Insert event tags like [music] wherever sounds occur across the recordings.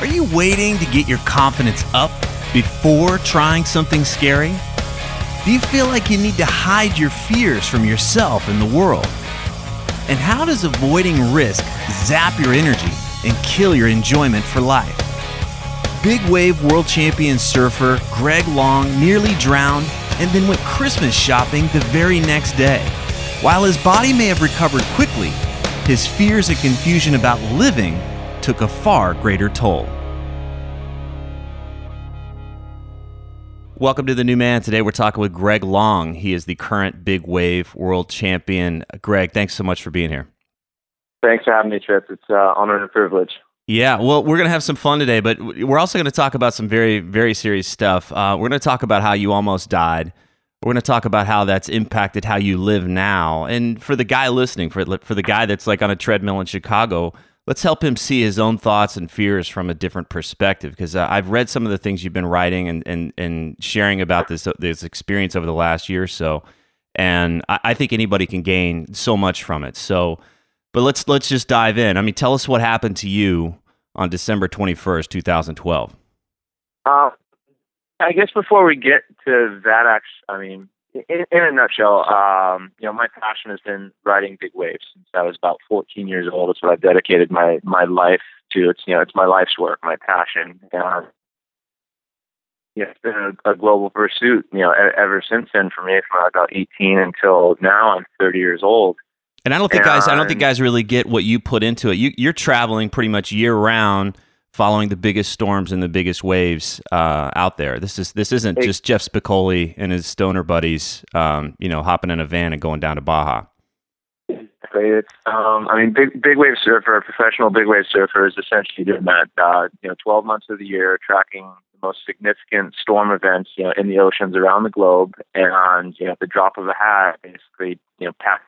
Are you waiting to get your confidence up before trying something scary? Do you feel like you need to hide your fears from yourself and the world? And how does avoiding risk zap your energy and kill your enjoyment for life? Big wave world champion surfer Greg Long nearly drowned and then went Christmas shopping the very next day. While his body may have recovered quickly, his fears and confusion about living took a far greater toll. Welcome to the new man. Today we're talking with Greg Long. He is the current big wave world champion. Greg, thanks so much for being here. Thanks for having me, Tripp. It's an uh, honor and a privilege. Yeah, well, we're going to have some fun today, but we're also going to talk about some very, very serious stuff. Uh, we're going to talk about how you almost died. We're going to talk about how that's impacted how you live now. And for the guy listening, for for the guy that's like on a treadmill in Chicago, let's help him see his own thoughts and fears from a different perspective. Because uh, I've read some of the things you've been writing and and, and sharing about this this experience over the last year or so, and I, I think anybody can gain so much from it. So, but let's let's just dive in. I mean, tell us what happened to you on December twenty first, two thousand twelve. Uh, I guess before we get to that, actually, I mean, in, in a nutshell, um, you know, my passion has been riding big waves since I was about 14 years old. It's what I've dedicated my my life to. It's you know, it's my life's work, my passion. And, yeah, it's been a, a global pursuit, you know, ever since then for me, from about 18 until now. I'm 30 years old. And I don't think and, guys, I don't think guys really get what you put into it. You, you're traveling pretty much year round following the biggest storms and the biggest waves uh, out there. This is this isn't just Jeff Spicoli and his stoner buddies, um, you know, hopping in a van and going down to Baja. It's, um, I mean, big big wave surfer, a professional big wave surfer is essentially doing that. Uh, you know, 12 months of the year, tracking the most significant storm events, you know, in the oceans around the globe, and you know, at the drop of a hat, basically, you know, pack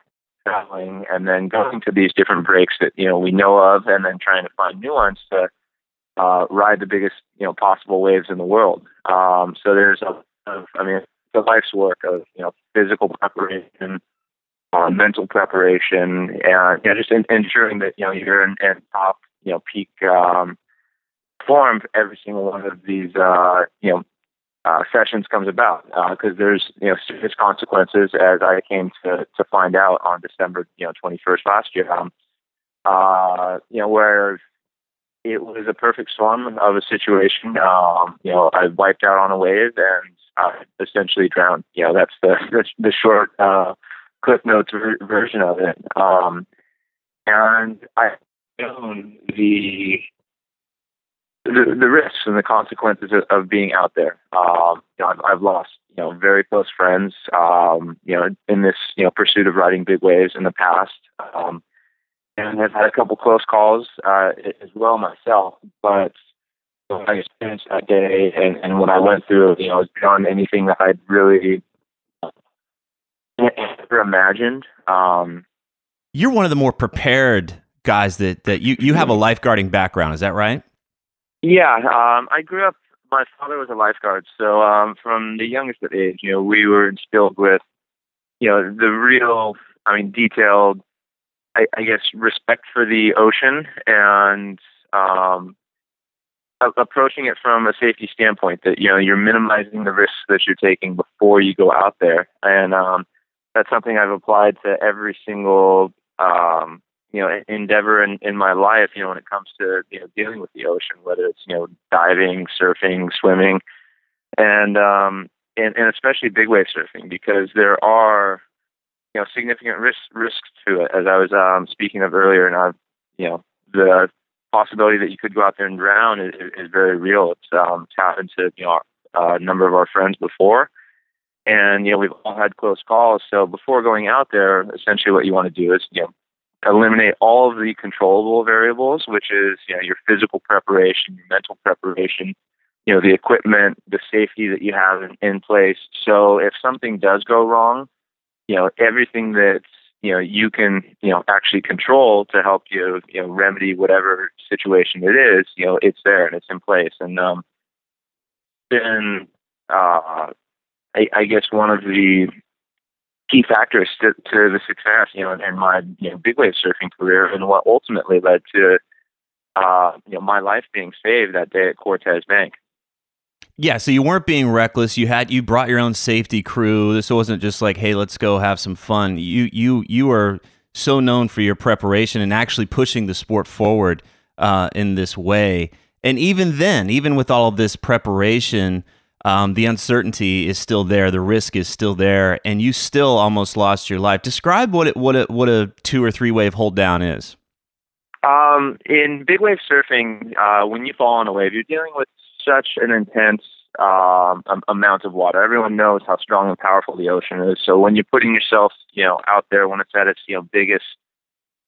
traveling and then going to these different breaks that you know we know of, and then trying to find new ones to uh, ride the biggest you know possible waves in the world. Um, so there's a, a, I mean, the life's work of you know physical preparation, uh, mental preparation, and you know, just in, ensuring that you know you're in, in top you know peak um, form every single one of these uh, you know uh, sessions comes about because uh, there's you know serious consequences as I came to to find out on December you know 21st last year. Um, uh, you know where it was a perfect storm of a situation. Um, you know, I wiped out on a wave and I essentially drowned. You know, that's the [laughs] the, the short uh, cliff notes ver- version of it. Um, and I known the, the the risks and the consequences of, of being out there. Um, you know, I've, I've lost you know very close friends. Um, you know, in this you know pursuit of riding big waves in the past. Um, and I've had a couple close calls uh, as well myself. But I experienced that day and, and what I went through, you know, was beyond anything that I'd really ever imagined. Um, You're one of the more prepared guys that that you you have a lifeguarding background. Is that right? Yeah, um, I grew up. My father was a lifeguard, so um, from the youngest of age, you know, we were instilled with, you know, the real, I mean, detailed, I, I guess, respect for the ocean and um, approaching it from a safety standpoint. That you know, you're minimizing the risks that you're taking before you go out there, and um, that's something I've applied to every single um, you know endeavor in, in my life. You know, when it comes to you know dealing with the ocean, whether it's you know diving, surfing, swimming, and um, and, and especially big wave surfing because there are you know significant risks risks to it. As I was um, speaking of earlier, and I've you know the possibility that you could go out there and drown is, is very real. It's um, it's happened to you know a number of our friends before and you know we've all had close calls. So before going out there, essentially what you want to do is you know eliminate all of the controllable variables, which is you know your physical preparation, your mental preparation, you know the equipment, the safety that you have in, in place. So if something does go wrong, you know everything that you know you can you know actually control to help you you know remedy whatever situation it is. You know it's there and it's in place. And um, then uh, I, I guess one of the key factors to, to the success, you know, in my you know, big wave surfing career, and what ultimately led to uh, you know my life being saved that day at Cortes Bank. Yeah, so you weren't being reckless. You had you brought your own safety crew. This wasn't just like, hey, let's go have some fun. You you you are so known for your preparation and actually pushing the sport forward uh, in this way. And even then, even with all of this preparation, um, the uncertainty is still there, the risk is still there, and you still almost lost your life. Describe what it, what a, what a two or three wave hold down is. Um, in big wave surfing, uh, when you fall on a wave, you're dealing with such an intense um, amount of water. Everyone knows how strong and powerful the ocean is. So when you're putting yourself, you know, out there when it's at its you know biggest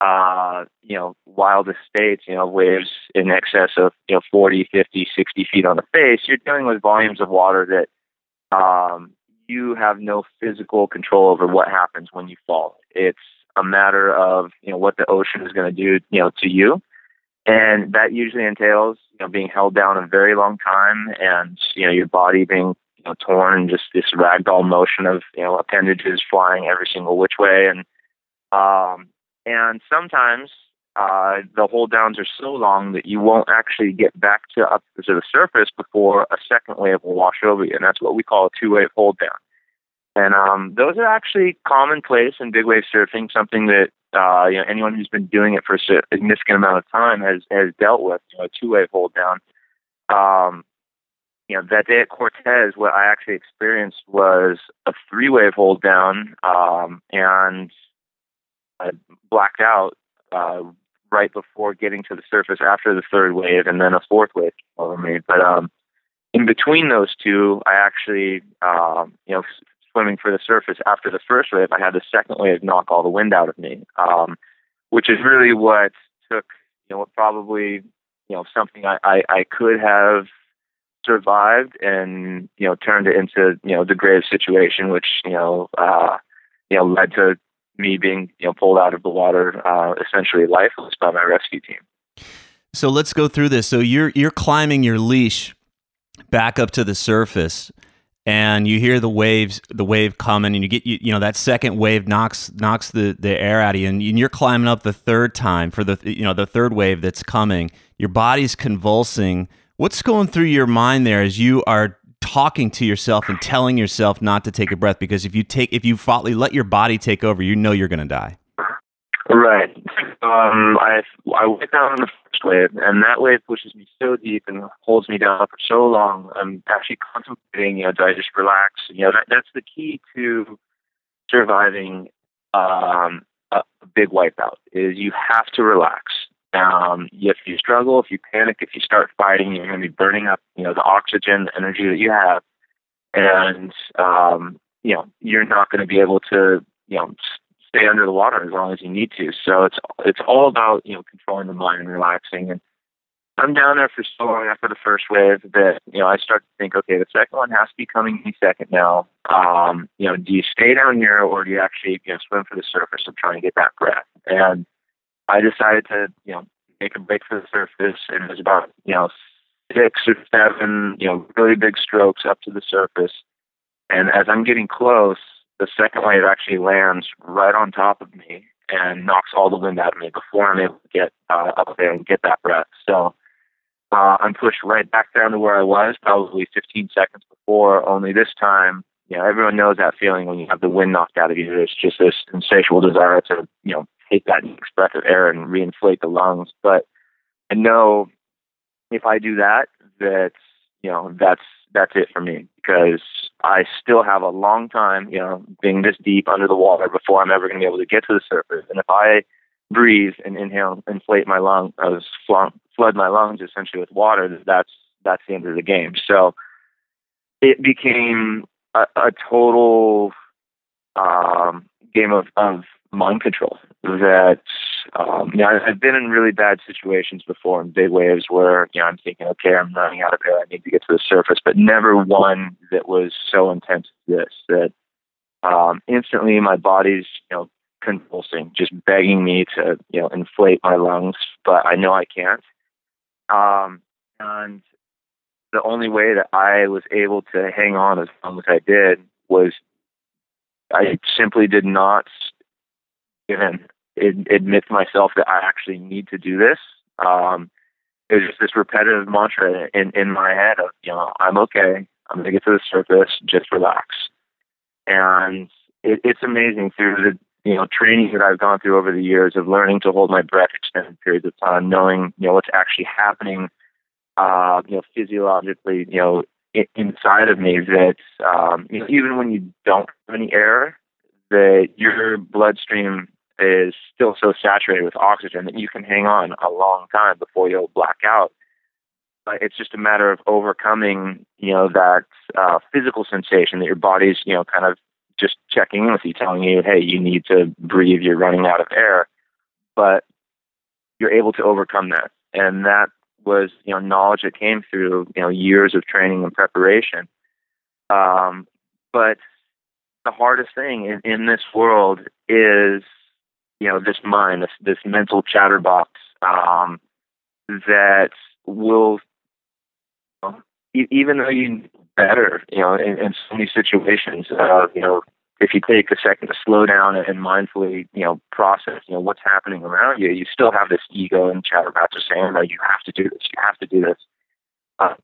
uh, you know, wildest states, you know, waves in excess of, you know, 40, 50, 60 feet on the face, you're dealing with volumes of water that um, you have no physical control over what happens when you fall. It's a matter of, you know, what the ocean is going to do, you know, to you. And that usually entails, you know, being held down a very long time and, you know, your body being, you know, torn and just this ragdoll motion of, you know, appendages flying every single which way. And, um, and sometimes uh, the hold downs are so long that you won't actually get back to up to the surface before a second wave will wash over you, and that's what we call a two wave hold down. And um, those are actually commonplace in big wave surfing, something that uh, you know anyone who's been doing it for a significant amount of time has has dealt with. You know, a two wave hold down. Um, you know, that day at Cortes, what I actually experienced was a three wave hold down, um, and I blacked out uh, right before getting to the surface after the third wave, and then a fourth wave over me. But um, in between those two, I actually, um, you know, swimming for the surface after the first wave, I had the second wave knock all the wind out of me, um, which is really what took, you know, what probably, you know, something I, I, I could have survived and you know turned it into you know the grave situation which you know uh you know led to me being you know pulled out of the water uh, essentially lifeless by my rescue team. So let's go through this. So you're you're climbing your leash back up to the surface and you hear the waves the wave coming and you get you, you know that second wave knocks knocks the, the air out of you and you're climbing up the third time for the you know the third wave that's coming your body's convulsing what's going through your mind there as you are talking to yourself and telling yourself not to take a breath because if you take if you follow, let your body take over, you know you're going to die. Right. Um, I I went down the wave, and that wave pushes me so deep and holds me down for so long. I'm actually contemplating, you know, do I just relax? You know, that that's the key to surviving um, a big wipeout is you have to relax. Um, if you struggle, if you panic, if you start fighting, you're going to be burning up, you know, the oxygen, the energy that you have, and um, you know, you're not going to be able to, you know, stay under the water as long as you need to. So it's it's all about you know controlling the mind and relaxing. And I'm down there for so long after the first wave that you know I start to think, okay, the second one has to be coming any second now. Um, you know, do you stay down here or do you actually you know swim for the surface and try and get that breath? And I decided to, you know, make a break for the surface. And it was about, you know, six or seven, you know, really big strokes up to the surface. And as I'm getting close, the second wave actually lands right on top of me and knocks all the wind out of me before I'm able to get uh, up there and get that breath. So uh, I'm pushed right back down to where I was, probably 15 seconds before. Only this time, you know, everyone knows that feeling when you have the wind knocked out of you. There's just this insatiable desire to, you know, take that next breath of air and reinflate the lungs. But I know if I do that, that you know, that's that's it for me because I still have a long time, you know, being this deep under the water before I'm ever going to be able to get to the surface. And if I breathe and inhale, inflate my lung, uh, flood my lungs essentially with water, that's that's the end of the game. So it became a, a total um, game of, of mind control that um, you know, I've been in really bad situations before in big waves where you know I'm thinking, okay, I'm running out of air, I need to get to the surface, but never one that was so intense as this that um, instantly my body's you know convulsing, just begging me to you know inflate my lungs, but I know I can't. Um, and the only way that I was able to hang on as long as I did was I simply did not even admit to myself that I actually need to do this. Um, it was just this repetitive mantra in, in my head of, you know, I'm okay. I'm going to get to the surface. Just relax. And it, it's amazing through the, you know, training that I've gone through over the years of learning to hold my breath extended periods of time, knowing, you know, what's actually happening, uh, you know, physiologically, you know, inside of me that, um, you know, even when you don't have any air, that your bloodstream is still so saturated with oxygen that you can hang on a long time before you'll black out. But it's just a matter of overcoming, you know, that uh, physical sensation that your body's, you know, kind of just checking in with you, telling you, hey, you need to breathe, you're running out of air. But you're able to overcome that. And that was, you know, knowledge that came through, you know, years of training and preparation. Um, but the hardest thing in, in this world is you know this mind, this this mental chatterbox um, that will, you know, e- even though you better, you know, in, in so many situations, uh, you know, if you take a second to slow down and, mindfully, you know, process, you know, what's happening around you, you still have this ego and chatterbox saying, "No, you have to do this. You have to do this." Uh,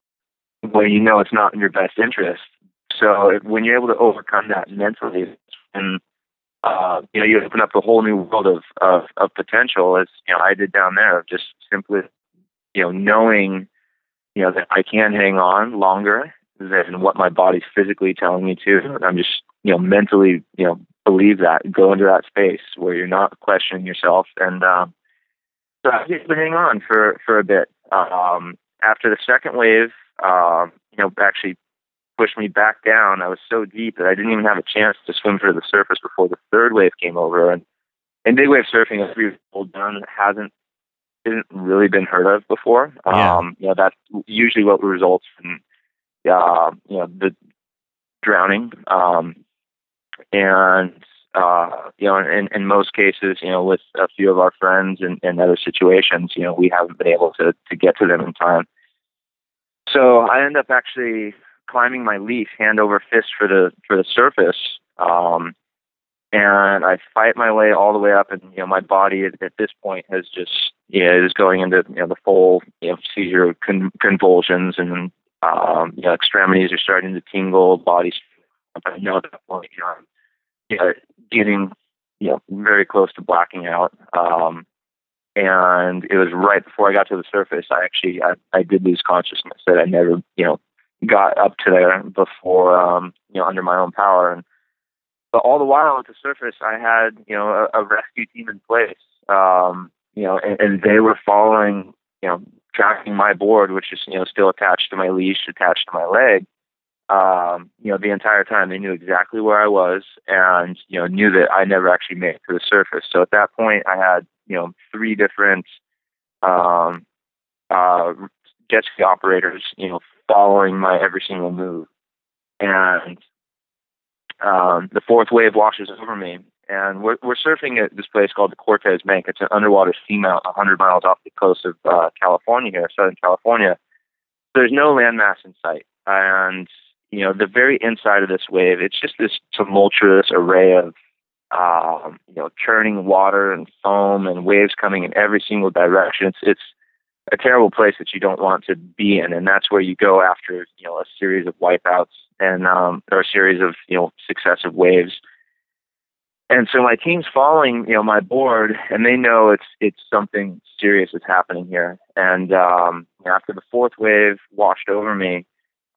well, you know it's not in your best interest. So when you're able to overcome that mentally, and uh, you know, you open up a whole new world of, of, of potential as, you know, I did down there of just simply, you know, knowing, you know, that I can hang on longer than what my body's physically telling me to. I'm just, you know, mentally, you know, believe that, go into that space where you're not questioning yourself. And, um, so I just hang on for, for a bit. Um, after the second wave, um, you know, actually pushed me back down. I was so deep that I didn't even have a chance to swim to the surface before the third wave came over. And in big wave surfing, as we've pulled down, hasn't isn't really been heard of before. Yeah. Um, you know, that's usually what results in, uh, you know, the drowning. Um, and, uh, you know, in, in most cases, you know, with a few of our friends and, and other situations, you know, we haven't been able to, to get to them in time. So I end up actually climbing my leaf hand over fist for the for the surface. Um, and I fight my way all the way up, and you know my body at, at this point has just you know is going into you know the full you know seizure con- convulsions, and um, you know extremities are starting to tingle, body's. I know at that point you know I'm you know, getting you know very close to blacking out. Um, and it was right before I got to the surface. I actually I, I did lose consciousness that I never you know got up to there before, um, you know, under my own power. And but all the while at the surface, I had you know a, a rescue team in place, um, you know, and, and they were following, you know, tracking my board, which is you know still attached to my leash, attached to my leg. Um, you know, the entire time they knew exactly where I was, and you know knew that I never actually made it to the surface. So at that point, I had you know three different um, uh, jet ski operators, you know, following my every single move. And um, the fourth wave washes over me, and we're we're surfing at this place called the Cortes Bank. It's an underwater seamount, 100 miles off the coast of uh, California here, Southern California. There's no landmass in sight, and you know the very inside of this wave, it's just this tumultuous array of um, you know churning water and foam and waves coming in every single direction. It's it's a terrible place that you don't want to be in, and that's where you go after you know a series of wipeouts and um, or a series of you know successive waves. And so my team's following you know my board, and they know it's it's something serious is happening here. And um, after the fourth wave washed over me,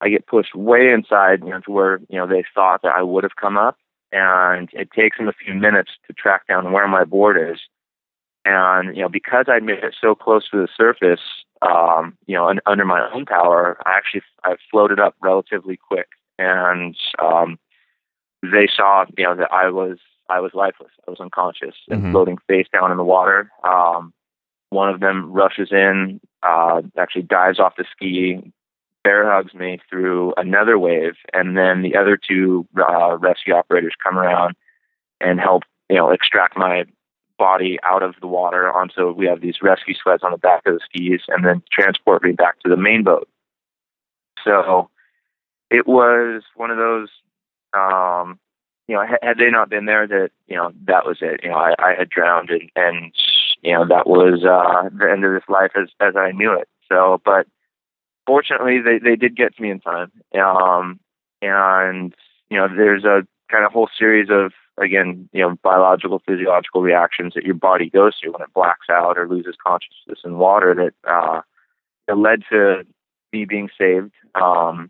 I get pushed way inside, you know, to where you know they thought that I would have come up, and it takes them a few minutes to track down where my board is and you know, because I made it so close to the surface, um, you know, and under my own power, I actually I floated up relatively quick, and um, they saw, you know, that I was I was lifeless. I was unconscious and mm-hmm. floating face down in the water. Um, one of them rushes in, uh, actually dives off the ski, bear hugs me through another wave, and then the other two uh, rescue operators come around and help, you know, extract my body out of the water onto we have these rescue sleds on the back of the skis and then transport me back to the main boat. So it was one of those um you know had they not been there that you know that was it. You know I, I had drowned and, and you know that was uh the end of this life as as I knew it. So but fortunately they they did get to me in time. Um and you know there's a kind of whole series of again, you know, biological, physiological reactions that your body goes through when it blacks out or loses consciousness in water that uh, that led to me being saved. Um,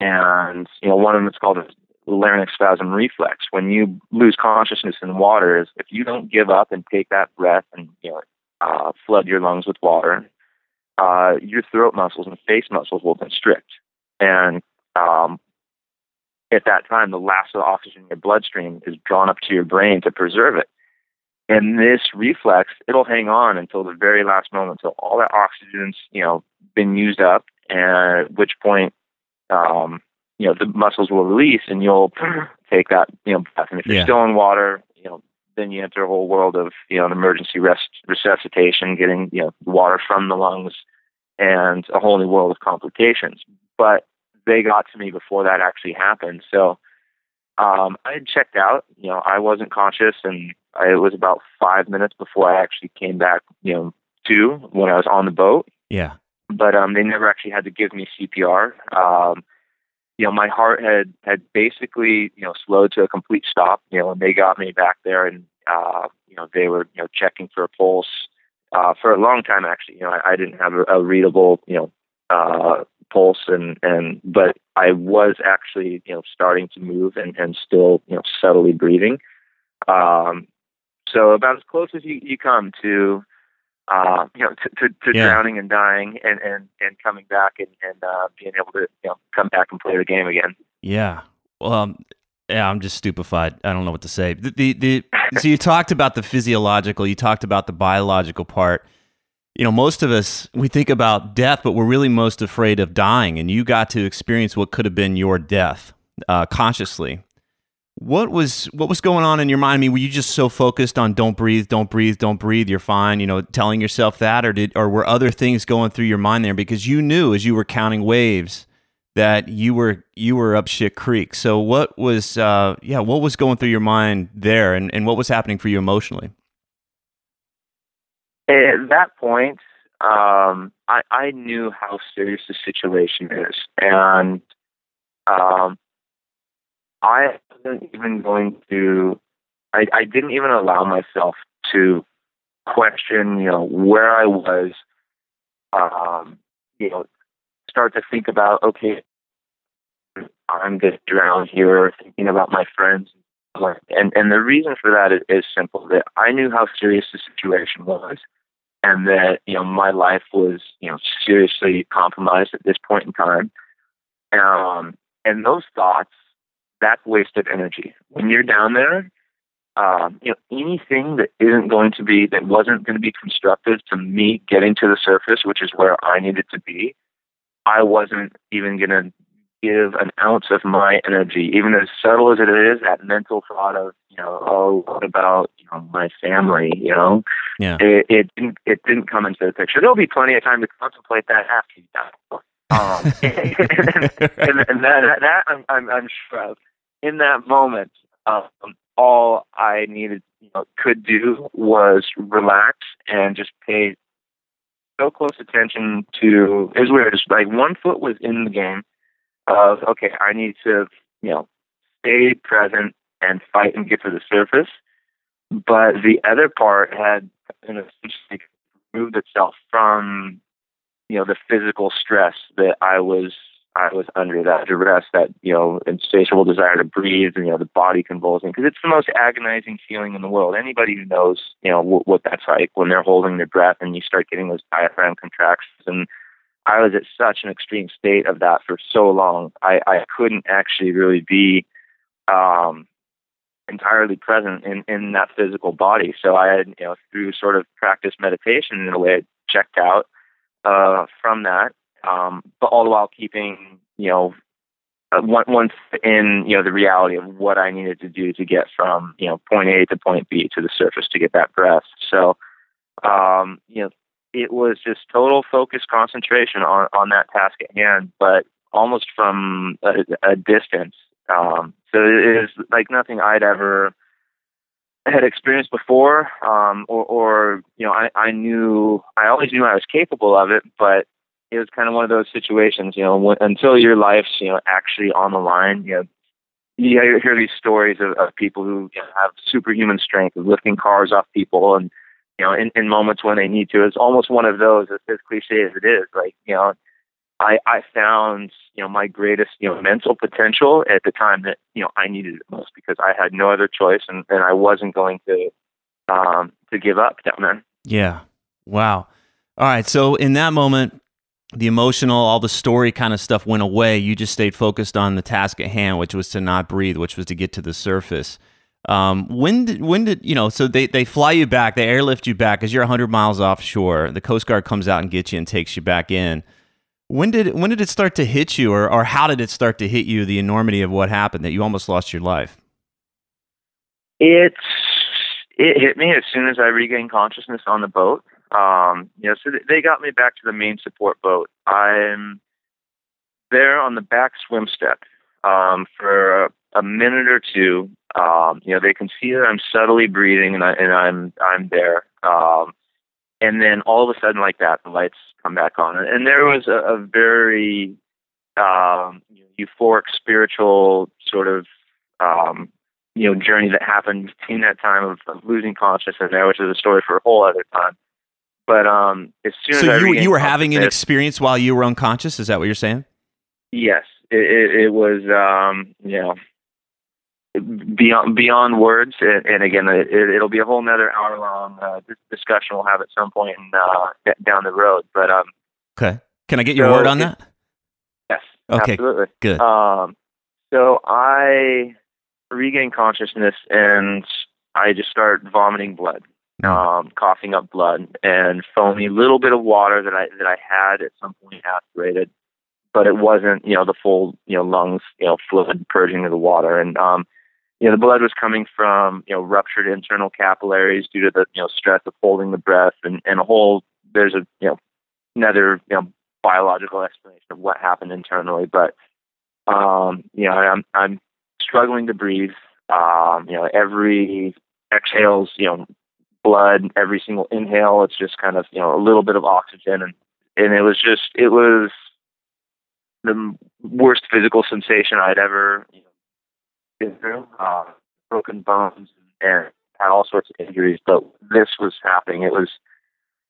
and you know, one of them is called a larynx spasm reflex. When you lose consciousness in water, is if you don't give up and take that breath and you know uh, flood your lungs with water, uh, your throat muscles and face muscles will constrict, and um, at that time, the last of the oxygen in your bloodstream is drawn up to your brain to preserve it. And this reflex, it'll hang on until the very last moment, until all that oxygen's, you know, been used up, and at which point, um, you know, the muscles will release and you'll [clears throat] take that, you know, breath. And if you're yeah. still in water, you know, then you enter a whole world of, you know, an emergency rest resuscitation, getting, you know, water from the lungs and a whole new world of complications. But they got to me before that actually happened. So um, I had checked out. You know, I wasn't conscious, and I, it was about five minutes before I actually came back. You know, to when I was on the boat. Yeah. But um, they never actually had to give me CPR. Um, you know, my heart had had basically you know slowed to a complete stop. You know, and they got me back there, and uh, you know they were you know checking for a pulse. Uh, for a long time, actually, you know, I, I didn't have a, a readable, you know, uh, pulse and and but I was actually you know starting to move and and still you know subtly breathing. Um, so about as close as you, you come to uh, you know to, to, to yeah. drowning and dying and and and coming back and and uh, being able to you know come back and play the game again. Yeah. Well, um, yeah, I'm just stupefied. I don't know what to say. The, the, the so you talked about the physiological, you talked about the biological part you know, most of us, we think about death, but we're really most afraid of dying. And you got to experience what could have been your death uh, consciously. What was what was going on in your mind? I mean, were you just so focused on don't breathe, don't breathe, don't breathe, you're fine, you know, telling yourself that, or did or were other things going through your mind there? Because you knew as you were counting waves that you were you were up shit creek. So what was uh, yeah, what was going through your mind there, and, and what was happening for you emotionally? At that point, um, I, I knew how serious the situation is, and um, I wasn't even going to. I, I didn't even allow myself to question, you know, where I was. Um, you know, start to think about, okay, I'm going to drown here, thinking about my friends. And and the reason for that is, is simple. That I knew how serious the situation was, and that you know my life was you know seriously compromised at this point in time. Um, and those thoughts, that's wasted energy. When you're down there, um, you know anything that isn't going to be that wasn't going to be constructive to me getting to the surface, which is where I needed to be. I wasn't even going to give an ounce of my energy, even as subtle as it is, that mental thought of, you know, oh, what about, you know, my family, you know? Yeah. It, it didn't it didn't come into the picture. There'll be plenty of time to contemplate that after you die. [laughs] Um, [laughs] and, and that, that I'm, I'm, I'm sure of. In that moment, um, all I needed, you know, could do was relax and just pay so close attention to. It was weird. Just like one foot was in the game of okay, I need to, you know, stay present and fight and get to the surface. But the other part had, in a sense, moved itself from, you know, the physical stress that I was I was under that duress, that you know, insatiable desire to breathe, and you know, the body convulsing, because it's the most agonizing feeling in the world. Anybody who knows, you know, what that's like when they're holding their breath and you start getting those diaphragm contractions. And I was at such an extreme state of that for so long, I, I couldn't actually really be um, entirely present in in that physical body. So I had, you know, through sort of practice meditation in a way, I checked out uh, from that um, but all the while keeping, you know, uh, once in, you know, the reality of what I needed to do to get from, you know, point A to point B to the surface to get that breath. So, um, you know, it was just total focus concentration on, on that task at hand, but almost from a, a distance. Um, so it is like nothing I'd ever had experienced before, um, or, or, you know, I, I knew, I always knew I was capable of it, but it was kind of one of those situations, you know, when, until your life's, you know, actually on the line, you know, you hear these stories of, of people who have superhuman strength of lifting cars off people and, you know, in, in moments when they need to. It's almost one of those, as, as cliche as it is. Like, you know, I, I found, you know, my greatest, you know, mental potential at the time that, you know, I needed it most because I had no other choice and, and I wasn't going to, um, to give up down there. Yeah. Wow. All right. So in that moment, the emotional, all the story kind of stuff went away. You just stayed focused on the task at hand, which was to not breathe, which was to get to the surface. Um, when did when did you know? So they they fly you back, they airlift you back because you're 100 miles offshore. The Coast Guard comes out and gets you and takes you back in. When did when did it start to hit you, or or how did it start to hit you? The enormity of what happened that you almost lost your life. It's it hit me as soon as I regained consciousness on the boat. Um, you know, so they got me back to the main support boat. I'm there on the back swim step um, for a, minute or two. Um, you know, they can see that I'm subtly breathing and, I, and I'm I'm there. Um, and then all of a sudden, like that, the lights come back on, and there was a, a very um, euphoric, spiritual sort of um, you know journey that happened between that time of, of losing consciousness there, which is a story for a whole other time. But um, as soon so as you you were having an experience while you were unconscious. Is that what you're saying? Yes, it, it, it was. Um, you know, beyond beyond words. And, and again, it, will be a whole another hour long uh, discussion we'll have at some point in, uh, down the road. But um, okay, can I get your so word on that? Yes. Okay. Absolutely. Good. Um, so I regain consciousness and I just start vomiting blood um, coughing up blood and foamy, little bit of water that I that I had at some point aspirated, but it wasn't you know the full you know lungs you know fluid purging of the water and um, you know the blood was coming from you know ruptured internal capillaries due to the you know stress of holding the breath and and a whole there's a you know another you know biological explanation of what happened internally, but um, you know I'm I'm struggling to breathe. Um, you know every exhales you know blood every single inhale. It's just kind of you know a little bit of oxygen, and and it was just it was the worst physical sensation I'd ever you know, through. Uh, broken bones and had all sorts of injuries, but this was happening. It was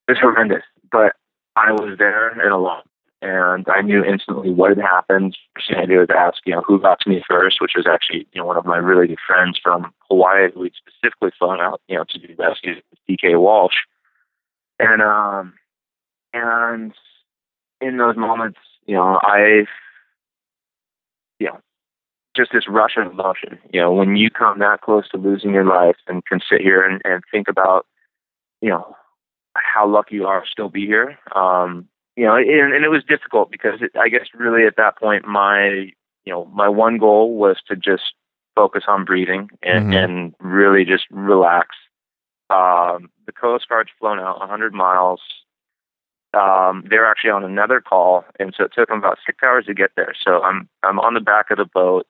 it was horrendous, but I was there and alone and I knew instantly what had happened. Did was ask, you know, who got to me first, which was actually, you know, one of my really good friends from Hawaii who had specifically flown out, you know, to do rescues, DK Walsh. And um and in those moments, you know, I you know, just this rush of emotion. You know, when you come that close to losing your life and can sit here and, and think about, you know, how lucky you are to still be here. Um, you know, and, and it was difficult because it, I guess really at that point my you know, my one goal was to just focus on breathing and, Mhm. and really just relax. Um, the Coast Guard's flown out 100 miles. Um, they're actually on another call, and so it took them about six hours to get there. So I'm I'm on the back of the boat,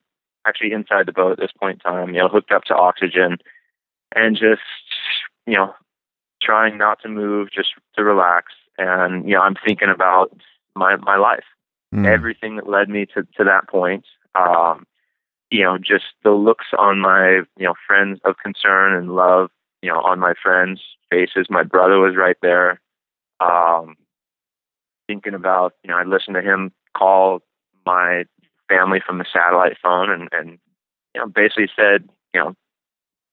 actually inside the boat at this point in time, you know, hooked up to oxygen, and just you know, trying not to move, just to relax. And you know, I'm thinking about my my life Mm. everything that led me to, to that point. Um, you know, just the looks on my, you know, friends of concern and love, you know, on my friends' faces. My brother was right there. Um, thinking about, you know, I listened to him call my family from the satellite phone and, and, you know, basically said, you know,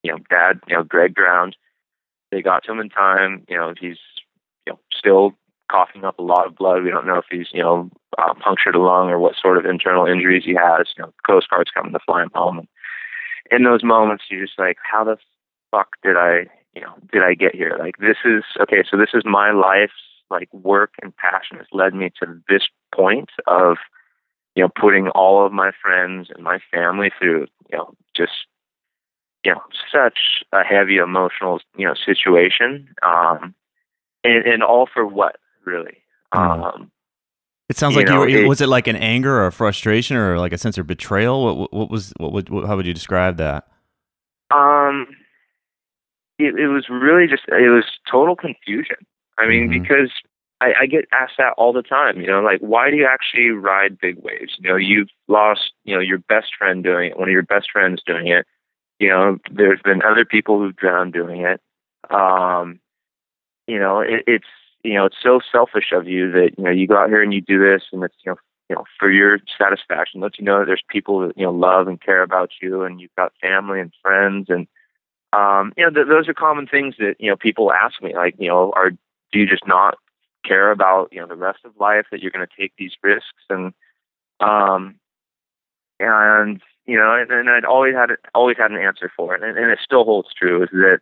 you know, dad, you know, Greg drowned. They got to him in time. You know, he's, you know, still coughing up a lot of blood. We don't know if he's, you know, uh, punctured a lung or what sort of internal injuries he has. You know, Coast Guard's coming to fly him home. And in those moments, you're just like, how the fuck did I, you know, did I get here? Like, this is okay. So this is my life's like work and passion has led me to this point of, you know, putting all of my friends and my family through, you know, just, you know, such a heavy emotional, you know, situation. Um, and, and all for what, really? Mm. Um, It sounds you like you were. it- was it like an anger or a frustration or like a sense of betrayal? What, what, what was? What, would what? How would you describe that? Um, it, it was really just it was total confusion. I mean, Mhm. because I, I get asked that all the time. You know, like why do you actually ride big waves? You know, you've lost you know your best friend doing it, one of your best friends doing it. You know, there's been other people who've drowned doing it. Um, you know, it, it's you know it's so selfish of you that you know you go out here and you do this, and it's you know you know for your satisfaction. Let you know that there's people that you know love and care about you, and you've got family and friends, and um, you know th- those are common things that you know people ask me. Like you know, are do you just not care about you know the rest of life that you're going to take these risks. And um and you know and, and I'd always had always had an answer for it. And, and it still holds true is that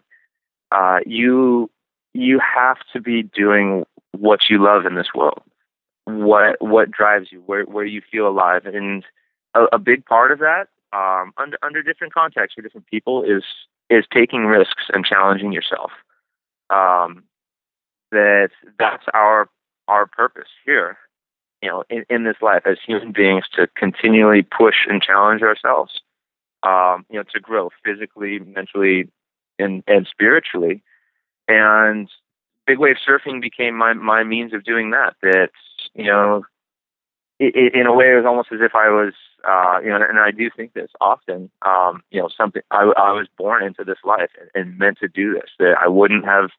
uh you you have to be doing what you love in this world. What what drives you where where you feel alive. And a, a big part of that um under under different contexts for different people is is taking risks and challenging yourself. Um that that's our our purpose here you know in, in this life as human beings to continually push and challenge ourselves um you know to grow physically mentally and and spiritually. And big wave surfing became my my means of doing that that you know it, it, in a way it was almost as if I was uh you know and I do think this often um you know something I I was born into this life and, and meant to do this that I wouldn't have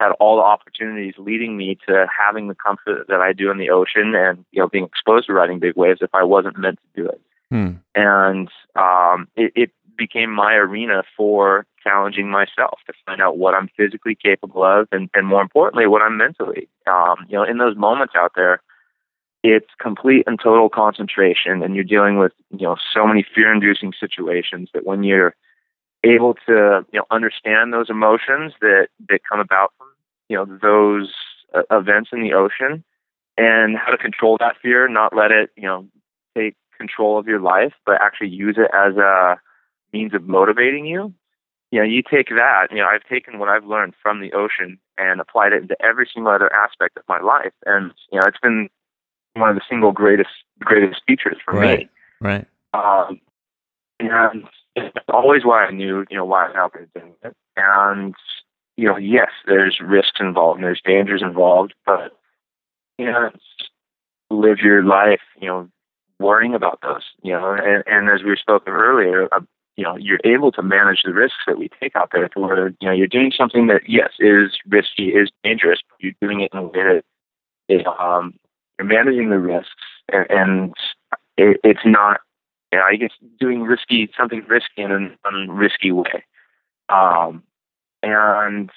had all the opportunities leading me to having the comfort that I do in the ocean and you know being exposed to riding big waves if I wasn't meant to do it. Hmm. And um, it, it became my arena for challenging myself to find out what I'm physically capable of, and, and more importantly, what I'm mentally. Um, you know, in those moments out there, it's complete and total concentration, and you're dealing with you know so many fear-inducing situations that when you're able to you know understand those emotions that that come about from you know those uh, events in the ocean and how to control that fear not let it you know take control of your life but actually use it as a means of motivating you you know you take that you know i've taken what i've learned from the ocean and applied it into every single other aspect of my life and you know it's been one of the single greatest greatest features for Right. me Right. um, and it's always why I knew, you know, why I'm out there doing it. And, you know, yes, there's risks involved and there's dangers involved, but, you know, live your life, you know, worrying about those, you know, and, and as we spoke of earlier, uh, you know, you're able to manage the risks that we take out there where, you know, you're doing something that, yes, is risky, is dangerous, but you're doing it in a way that, um, you're managing the risks and, and it, it's not you know, I guess doing risky something risky in an unrisky way. Um, and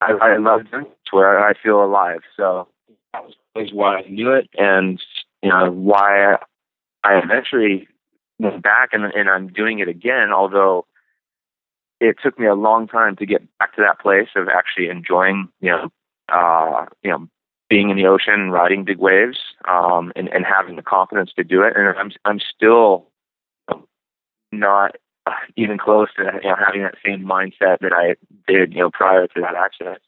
I, I love doing it where I feel alive. So that was always why I knew it, and you know why I eventually went back and and I'm doing it again. Although it took me a long time to get back to that place of actually enjoying, you know, uh, you know, being in the ocean, riding big waves, um, and, and having the confidence to do it. And I'm I'm still not [sighs] even close to you know, having that same mindset that I did you know prior to that accident.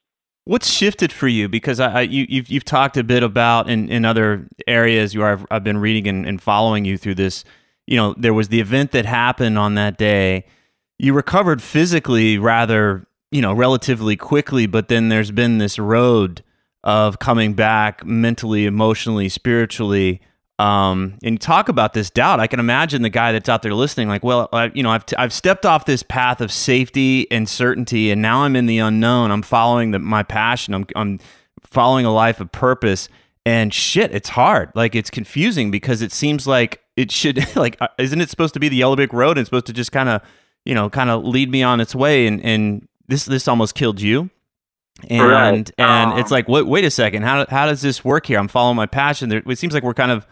What's shifted for you? Because I, I you, you've you've talked a bit about in, in other areas where I've, I've been reading and, and following you through this. You know, there was the event that happened on that day. You recovered physically rather, you know, relatively quickly, but then there's been this road of coming back mentally, emotionally, spiritually. Um, and talk about this doubt. I can imagine the guy that's out there listening, like, well, I, you know, I've, t- I've stepped off this path of safety and certainty, and now I'm in the unknown. I'm following the, my passion. I'm, I'm following a life of purpose. And shit, it's hard. Like it's confusing because it seems like it should, [laughs] like, uh, isn't it supposed to be the Yellow Brick Road and it's supposed to just kind of, you know, kind of lead me on its way? And and this this almost killed you and Right. and Um, it's like wait, wait a second how, how does this work here i'm following my passion there, it seems like we're kind of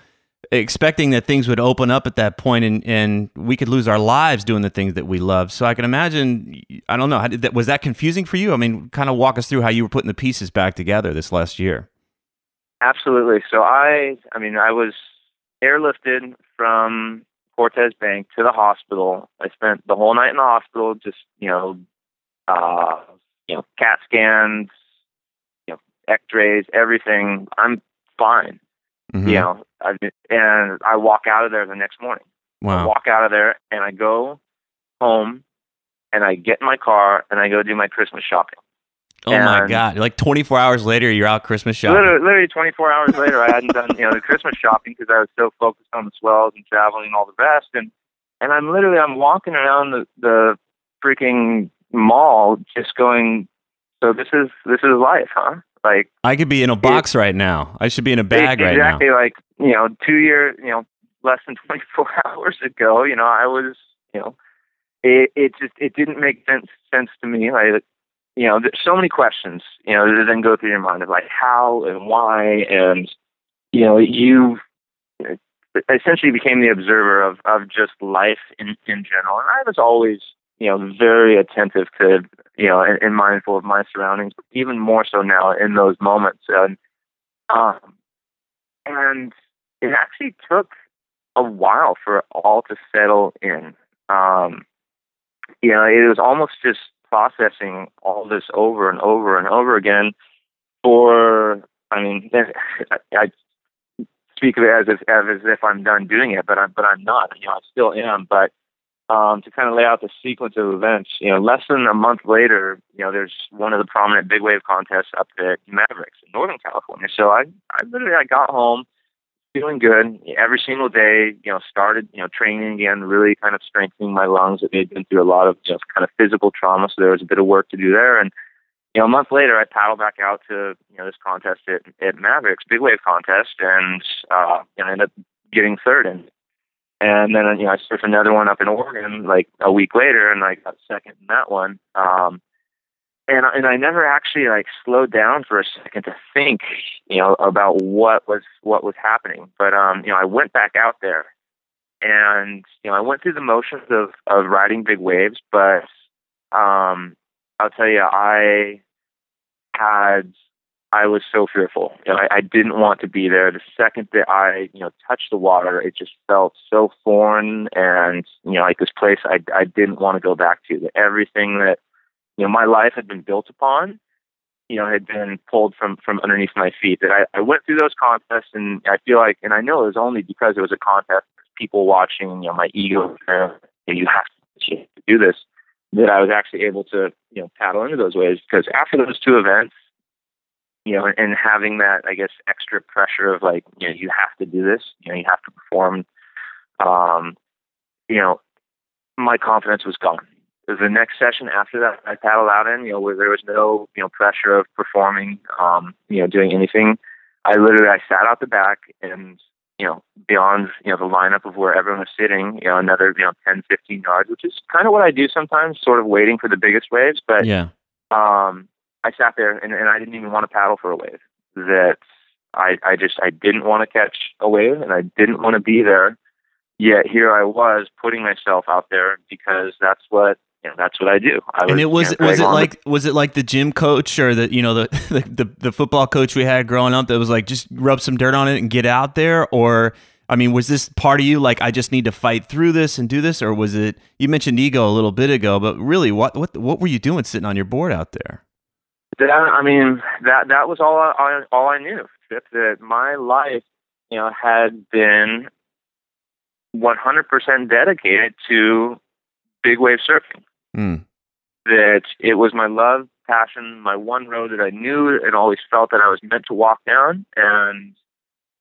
expecting that things would open up at that point and, and we could lose our lives doing the things that we love so i can imagine i don't know how did that, was that confusing for you i mean kind of walk us through how you were putting the pieces back together this last year Absolutely. So I, I mean, I was airlifted from Cortes Bank to the hospital. I spent the whole night in the hospital, just you know, uh, you know, CAT scans, you know, X-rays, everything. I'm fine. Mhm. You know, I, and I walk out of there the next morning. I wow walk out of there and I go home and I get in my car and I go do my Christmas shopping. oh my god like 24 hours later you're out christmas shopping Literally, literally 24 hours later, I hadn't done you know the Christmas shopping because I was so focused on the swells and traveling and all the rest. And and I'm literally I'm walking around the the freaking mall, just going. So this is this is life, huh? Like i could be in a box right now i should be in a bag right now exactly like you know two years you know less than [laughs] 24 [laughs] hours ago. You know I was you know it it just it didn't make sense sense to me. Like you know there's so many questions you know that then go through your mind of like how and why and you know you essentially became the observer of of just life in in general. And I was always you know very attentive to you know and, and mindful of my surroundings, even more so now in those moments. And um, and it actually took a while for all to settle in. Um, you know, it was almost just processing all this over and over and over again. For I mean, [laughs] I, I speak of it as if as if I'm done doing it, but I'm but I'm not. You know, I still am. But um, to kind of lay out the sequence of events, you know, less than a month later, you know, there's one of the prominent big wave contests up at Mavericks in Northern California. So I, I literally I got home feeling good every single day. You know, started you know training again, really kind of strengthening my lungs. That they'd been through a lot of just kind of physical trauma, so there was a bit of work to do there. And you know, a month later, I paddled back out to you know this contest at, at Mavericks, big wave contest, and uh, you know, ended up getting third in. And then you know, I surfed another one up in Oregon like a week later, and I got second in that one. Um, and and I never actually like slowed down for a second to think, you know, about what was what was happening. But um, you know, I went back out there, and you know, I went through the motions of of riding big waves, but um, I'll tell you, I had I was so fearful. You know, I, I didn't want to be there. The second that I, you know, touched the water, it just felt so foreign and, you know, like this place I I didn't want to go back to. That everything that, you know, my life had been built upon, you know, had been pulled from from underneath my feet. That I, I went through those contests and I feel like and I know it was only because it was a contest, people watching, you know, my ego you have to do this, that I was actually able to, you know, paddle into those waves because after those two events, you know, and having that, I guess, extra pressure of like, you know, you have to do this, you know, you have to perform. Um, you know, my confidence was gone. The next session after that, I paddled out in, you know, where there was no, you know, pressure of performing, um, you know, doing anything. I literally, I sat out the back and, you know, beyond, you know, the lineup of where everyone was sitting, you know, another, you know, 10, 15 yards, which is kind of what I do sometimes, sort of waiting for the biggest waves. But, yeah um, I sat there and, and I didn't even want to paddle for a wave. That I, I just I didn't want to catch a wave and I didn't want to be there. Yet here I was putting myself out there because that's what you know, that's what I do. I and it was you know, was it like with- was it like the gym coach or the you know the, [laughs] the the the football coach we had growing up that was like just rub some dirt on it and get out there or I mean was this part of you like I just need to fight through this and do this or was it you mentioned ego a little bit ago but really what what what were you doing sitting on your board out there? That, I mean, that that was all I all I knew. That, that my life, you know, had been 100% dedicated to big wave surfing. Hmm. That it was my love, passion, my one road that I knew and always felt that I was meant to walk down, and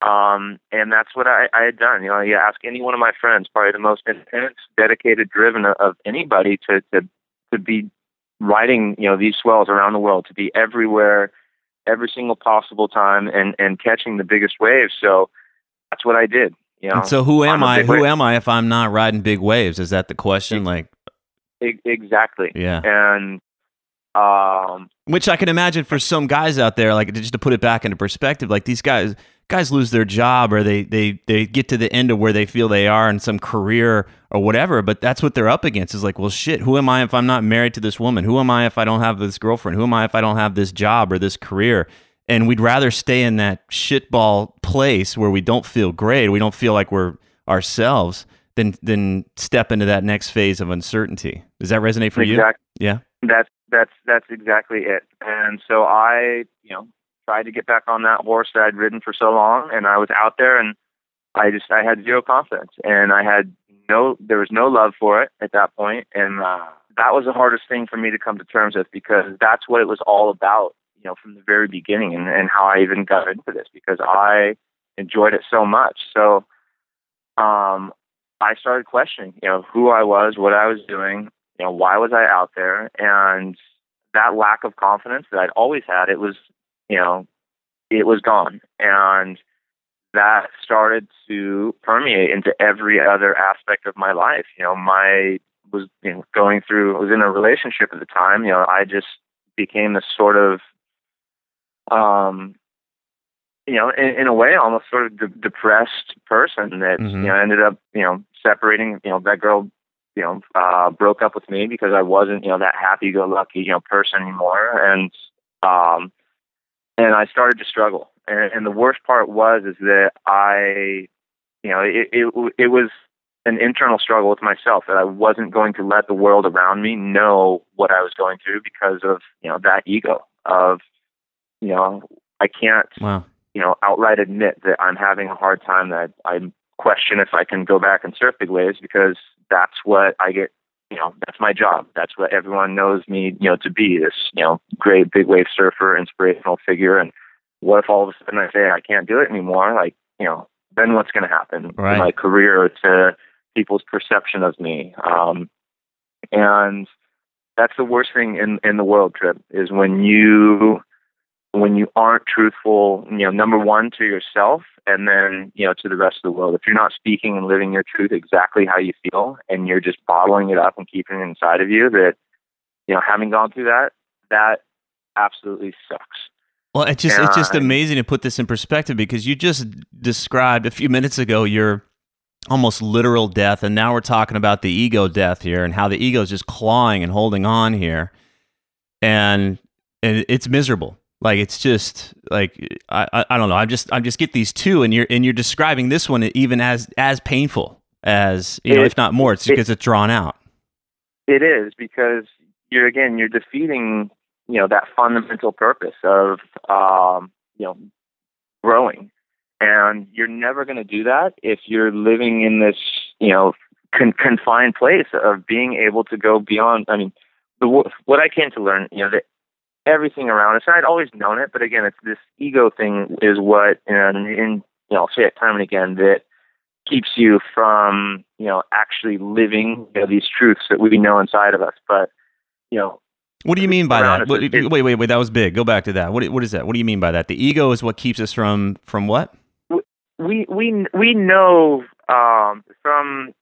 um, and that's what I, I had done. You know, you ask any one of my friends, probably the most intense, dedicated, driven of, of anybody to to to be riding, you know, these swells around the world, to be everywhere, every single possible time, and and catching the biggest waves. So that's what I did. You know, And so who am I? Who wave- am I if I'm not riding big waves? Is that the question? Like, E- exactly. yeah. And um, Which I can imagine for some guys out there, like just to put it back into perspective, like these guys, guys lose their job or they they they get to the end of where they feel they are in some career or whatever, but that's what they're up against. Is like, well, shit, who am I if I'm not married to this woman? Who am I if I don't have this girlfriend? Who am I if I don't have this job or this career? And we'd rather stay in that shitball place where we don't feel great, we don't feel like we're ourselves, than than step into that next phase of uncertainty. Does that resonate for you? exact- Yeah. that's that's that's exactly it. And so I, you know, tried to get back on that horse that I'd ridden for so long, and I was out there, and I just I had zero confidence, and I had no, there was no love for it at that point, and uh, that was the hardest thing for me to come to terms with because that's what it was all about, you know, from the very beginning, and and how I even got into this because I enjoyed it so much. So, um, I started questioning, you know, who I was, what I was doing, you know, why was I out there? And that lack of confidence that I'd always had, it was, you know, it was gone. And that started to permeate into every other aspect of my life. You know, my was you know, going through, I was in a relationship at the time. You know, I just became this sort of, um, you know, in, in a way, almost sort of de- depressed person that Mhm. you know ended up, you know, separating. You know, that girl, you know, uh, broke up with me because I wasn't, you know, that happy-go-lucky, you know, person anymore, and um, and I started to struggle. And, and the worst part was is that I, you know, it, it it was an internal struggle with myself that I wasn't going to let the world around me know what I was going through because of you know that ego of, you know, I can't Wow. you know, outright admit that I'm having a hard time, that I question if I can go back and surf big waves because that's what I get, you know, that's my job. That's what everyone knows me, you know, to be this, you know, great big wave surfer, inspirational figure. And what if all of a sudden I say I can't do it anymore? Like, you know, then what's going to happen Right. to my career, to people's perception of me? Um, and that's the worst thing in, in the world Tripp is when you, when you aren't truthful, you know, number one to yourself and then, you know, to the rest of the world. If you're not speaking and living your truth exactly how you feel and you're just bottling it up and keeping it inside of you, that, you know, having gone through that, that absolutely sucks. Well, it's just it's just amazing to put this in perspective because you just described a few minutes ago your almost literal death, and now we're talking about the ego death here and how the ego is just clawing and holding on here, and and it's miserable. Like it's just like I, I I don't know. I'm just I'm just get these two, and you're and you're describing this one even as as painful as you know, if not more. It's it- because it's drawn out. It is because you're again you're defeating you know that fundamental purpose of um, you know growing, and you're never going to do that if you're living in this you know con- confined place of being able to go beyond. I mean, the what I came to learn, you know, that everything around us. And I'd always known it, but again, it's this ego thing is what, and, and you know, I'll say it time and again that keeps you from you know actually living you know, these truths that we know inside of us. But you know, What do you mean by that? us What, is- is- wait, wait, wait. That was big. Go back to that. What what is that? What do you mean by that? The ego is what keeps us from from what? we we we know um, from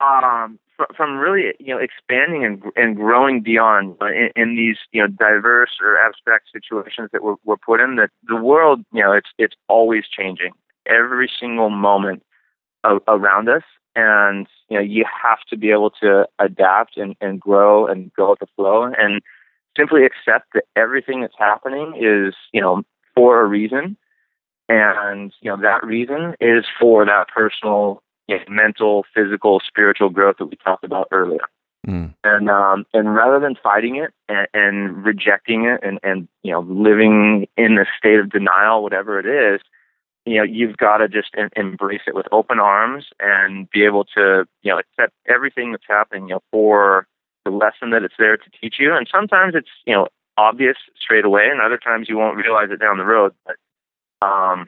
um, from really you know expanding and and growing beyond uh, in, in these you know diverse or abstract situations that we're, we're put in that the world you know it's it's always changing. Every single moment around us. And you know you have to be able to adapt and, and grow and go with the flow. And simply accept that everything that's happening is you know for a reason. And you know that reason is for that personal you know, mental physical spiritual growth that we talked about earlier Mm. and um and rather than fighting it and, and rejecting it and and you know living in a state of denial whatever it is you know you've got to just em- embrace it with open arms and be able to you know accept everything that's happening you know for the lesson that it's there to teach you and sometimes it's you know obvious straight away and other times you won't realize it down the road but um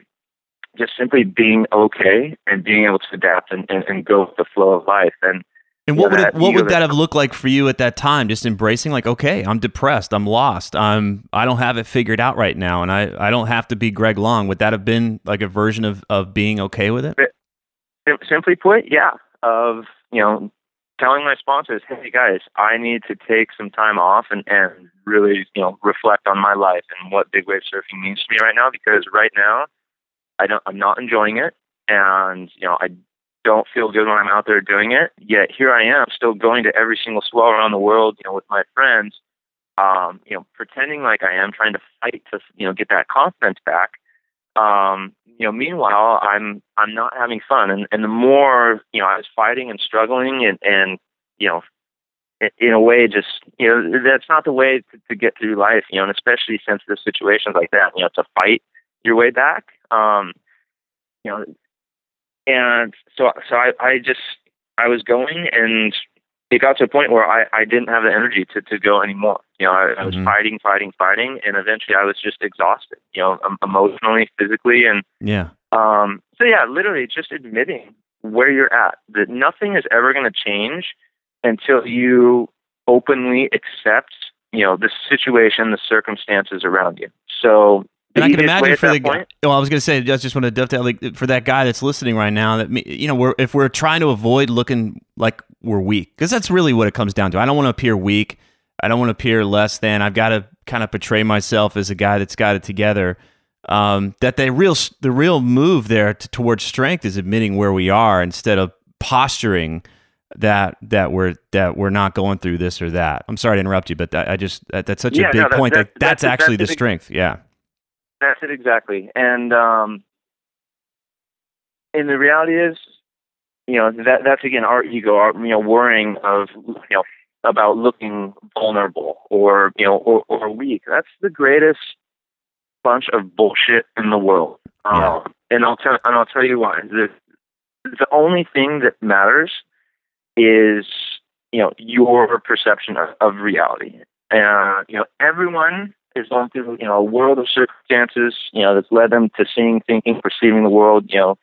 just simply being okay and being able to adapt and, and, and go with the flow of life and And what would it, that what would that have looked like for you at that time? Just embracing, like, okay, I'm depressed, I'm lost, I'm I don't have it figured out right now, and I I don't have to be Greg Long. Would that have been like a version of of being okay with it? Sim- simply put, yeah, of you know, telling my sponsors, hey guys, I need to take some time off and and really you know reflect on my life and what big wave surfing means to me right now because right now I don't I'm not enjoying it and you know I don't feel good when I'm out there doing it. Yet here I am, still going to every single swell around the world, you know, with my friends, um, you know, pretending like I am, trying to fight to you know get that confidence back um, you know, meanwhile, I'm I'm not having fun, and and the more you know, I was fighting and struggling, and and you know, in, a way, just you know, that's not the way to, to get through life, you know, and especially sensitive situations like that, you know, to fight your way back, um, you know, and so so I I just I was going, and it got to a point where I I didn't have the energy to to go anymore. You know, I, I was Mhm. fighting, fighting, fighting, and eventually I was just exhausted. You know, emotionally, physically, and Yeah. um, so yeah, literally just admitting where you're at, that nothing is ever going to change until you openly accept, you know, the situation, the circumstances around you. So, And I can imagine for the guy. point, Well, I was going to say, I just want to dovetail like for that guy that's listening right now. That me- you know, we're if we're trying to avoid looking like we're weak, because that's really what it comes down to. I don't want to appear weak. I don't want to appear less than. I've got to kind of portray myself as a guy that's got it together. Um, that the real the real move there t- towards strength is admitting where we are instead of posturing that that we're that we're not going through this or that. I'm sorry to interrupt you, but that, I just that, that's such Yeah, a big no, that- point. that- That, that's, that's- actually the strength. Yeah. That's it exactly. And um, and the reality is, you know, that that's again our ego, our you know, worrying of you know about looking vulnerable or you know or, or weak. That's the greatest bunch of bullshit in the world. Yeah. Um, and I'll tell and I'll tell you why. The the only thing that matters is you know your perception of, of reality. And you know everyone is going through you know a world of circumstances you know that's led them to seeing, thinking, perceiving the world you know,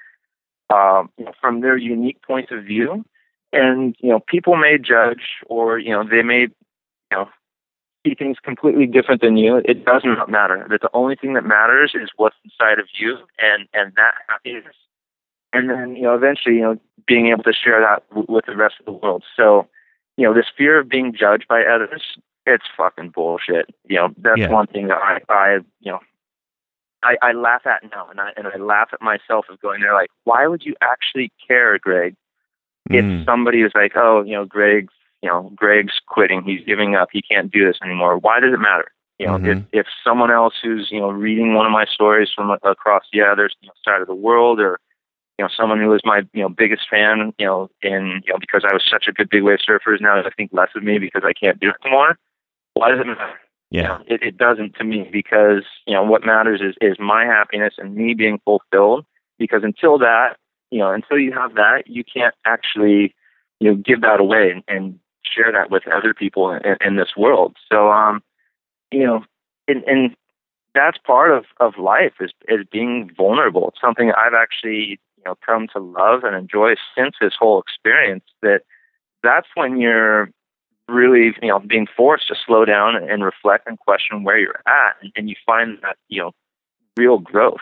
um, from their unique point of view. And you know people may judge or you know they may you know see things completely different than you. It does not matter. That the only thing that matters is what's inside of you and and that happiness. And then you know eventually you know being able to share that w- with the rest of the world. So you know this fear of being judged by others, it's fucking bullshit. You know that's Yeah. one thing that I I you know. I, I laugh at now, and I and I laugh at myself of going there like, why would you actually care, Greg, if Mm. somebody was like, oh, you know, Greg's, you know, Greg's quitting, he's giving up, he can't do this anymore. Why does it matter? You know, Mhm. if if someone else who's you know reading one of my stories from across the other you know, side of the world, or you know, someone who was my you know biggest fan, you know, in you know because I was such a good big wave surfer, is now I think less of me because I can't do it anymore. Why does it matter? You Yeah. know, it, it doesn't to me because you know what matters is is my happiness and me being fulfilled. Because until that, you know, until you have that, you can't actually you know give that away and, and share that with other people in, in this world. So um, you know, and, and that's part of of life is is being vulnerable. It's something I've actually you know come to love and enjoy since this whole experience. That that's when you're really you know being forced to slow down and reflect and question where you're at, and, you find that you know real growth.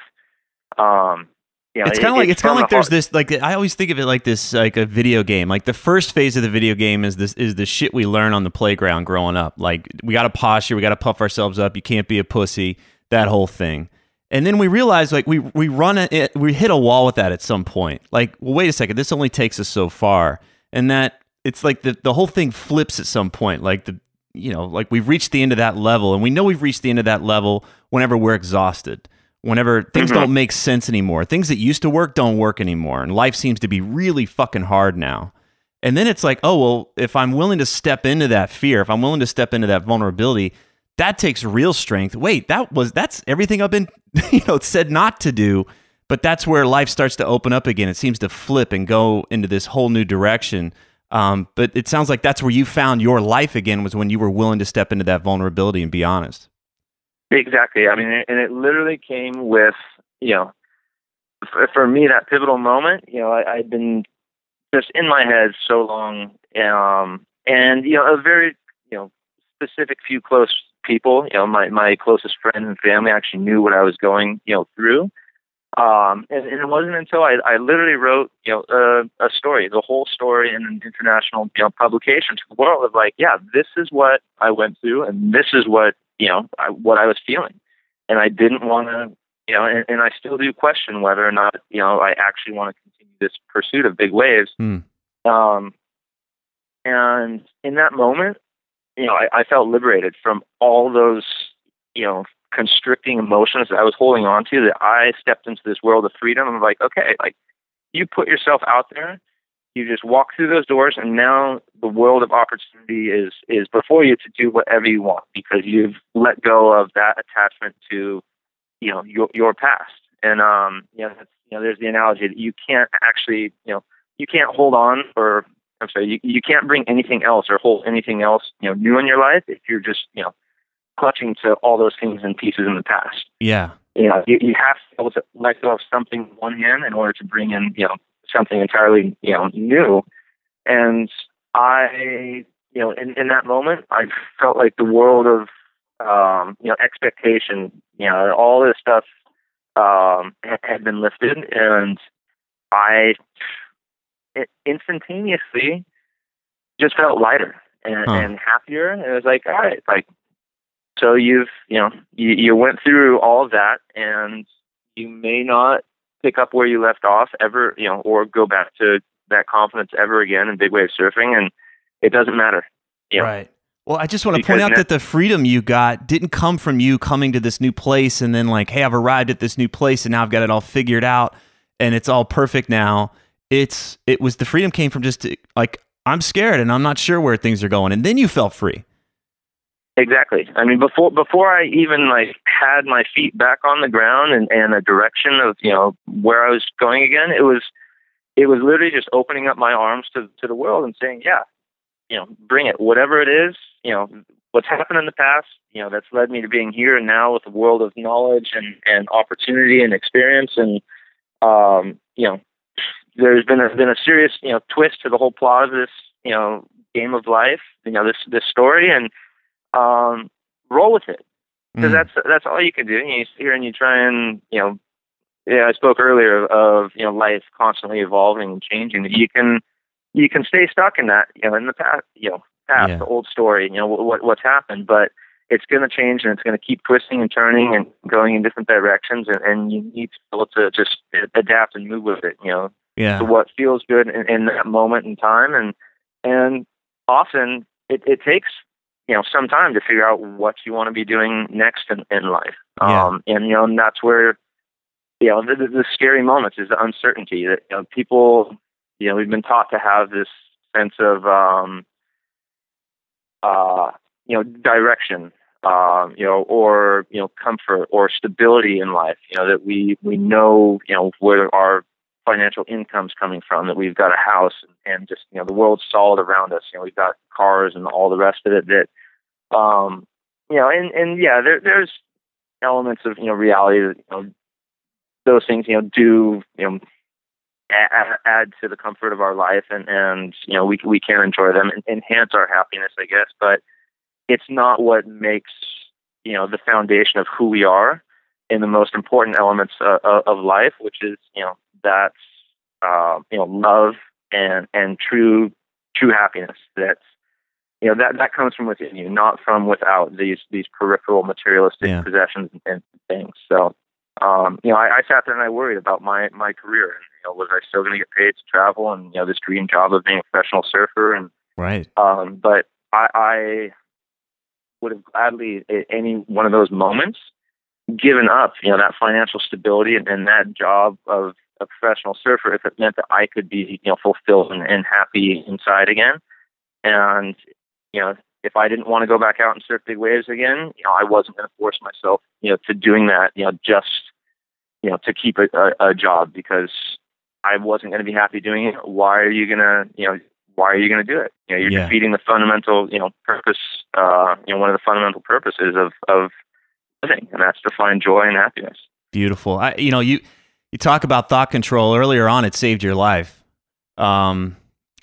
Um, you know, it's kind of like it's kind of like the there's this like I always think of it like this like a video game. Like the first phase of the video game is this is the shit we learn on the playground growing up. Like we got to posture, we got to puff ourselves up. You can't be a pussy. That whole thing. And then we realize like we we run it we hit a wall with that at some point. Like, well, wait a second, this only takes us so far. And that it's like the the whole thing flips at some point. Like the you know, like we've reached the end of that level and we know we've reached the end of that level whenever we're exhausted. Whenever things Mm-hmm. don't make sense anymore. Things that used to work don't work anymore and life seems to be really fucking hard now. And then it's like, oh, well, if I'm willing to step into that fear, if I'm willing to step into that vulnerability, that takes real strength. Wait, that was that's everything I've been, [laughs] you know, said not to do. But that's where life starts to open up again. It seems to flip and go into this whole new direction. Um, but it sounds like that's where you found your life again was when you were willing to step into that vulnerability and be honest. Exactly. I mean, and it literally came with, you know, for, for me, that pivotal moment, you know, I, I'd been just in my head so long. Um, and, you know, a very, you know, specific few close people, you know, my, my closest friends and family actually knew what I was going, you know, through. Um, and, and it wasn't until I, I literally wrote, you know, a, a story, the whole story in an international, you know, publication to the world of like, yeah, this is what I went through and this is what, you know, I, what I was feeling. And I didn't want to, you know, and, and I still do question whether or not, you know, I actually want to continue this pursuit of big waves. Hmm. Um, and in that moment, you know, I, I felt liberated from all those, you know, constricting emotions that I was holding on to. That I stepped into this world of freedom. I'm like, okay, like you put yourself out there, you just walk through those doors, and now the world of opportunity is is before you to do whatever you want because you've let go of that attachment to, you know, your your past. And um, you know, that's, you know, there's the analogy that you can't actually, you know, you can't hold on or I'm sorry, you, you can't bring anything else or hold anything else, you know, new in your life if you're just, you know, clutching to all those things and pieces in the past. Yeah. You know, you, you have to be able to let go of something in one hand in order to bring in, you know, something entirely, you know, new. And I, you know, in, in that moment, I felt like the world of, um, you know, expectation, you know, all this stuff um, had been lifted, and I instantaneously just felt lighter and, Huh. and happier. And it was like, all right, like, so you've, you know, you, you went through all that and you may not pick up where you left off ever, you know, or go back to that confidence ever again in big wave surfing. And it doesn't matter. Yeah. Right. Well, I just want to point out that the freedom you got didn't come from you coming to this new place and then like, hey, I've arrived at this new place and now I've got it all figured out and it's all perfect now. It's it was the freedom came from just like I'm scared and I'm not sure where things are going and then you felt free. Exactly. I mean, before before I even like had my feet back on the ground and, and a direction of you know where I was going again, it was it was literally just opening up my arms to to the world and saying, yeah, you know, bring it, whatever it is, you know, what's happened in the past, you know, that's led me to being here and now with a world of knowledge and and opportunity and experience. And um, you know, there's been a been a serious you know twist to the whole plot of this you know game of life, you know, this this story. And um, roll with it because Mm. that's that's all you can do. And You sit here and you try and you know, yeah, I spoke earlier of you know life constantly evolving and changing. You can you can stay stuck in that you know in the past you know past Yeah. the old story you know what what's happened, but it's going to change and it's going to keep twisting and turning and going in different directions and, and you need to be able to just adapt and move with it. You know, yeah. to what feels good in, in that moment in time and and often it, it takes you know some time to figure out what you want to be doing next in, in life Yeah. um and you know and that's where you know the, the, the scary moments is the uncertainty that you know people you know we've been taught to have this sense of um uh you know direction um you know or you know comfort or stability in life you know that we we know you know where our financial income's coming from that we've got a house and just you know the world's solid around us you know we've got cars and all the rest of it that um you know and and yeah there there's elements of you know reality that you know those things you know do you know add, add to the comfort of our life and and you know we we can enjoy them and enhance our happiness i guess but it's not what makes you know the foundation of who we are in the most important elements uh, of life which is you know that's uh, you know love and and true true happiness that's you know that that comes from within you not from without these these peripheral materialistic Yeah. possessions and things so um, you know, I, I sat there and I worried about my my career. And, you know, was I still going to get paid to travel and you know this dream job of being a professional surfer? And right. Um, but I, I would have gladly at any one of those moments given up, you know, that financial stability and, and that job of a professional surfer if it meant that I could be, you know, fulfilled and, and happy inside again. And you know, if I didn't want to go back out and surf big waves again, you know, I wasn't going to force myself, you know, to doing that, you know, just, you know, to keep a, a, a job because I wasn't going to be happy doing it. Why are you going to, you know, why are you going to do it? You know, you're Yeah. defeating the fundamental, you know, purpose, uh, you know, one of the fundamental purposes of, of living, and that's to find joy and happiness. Beautiful. I, you know, you you talk about thought control earlier on. It saved your life, um,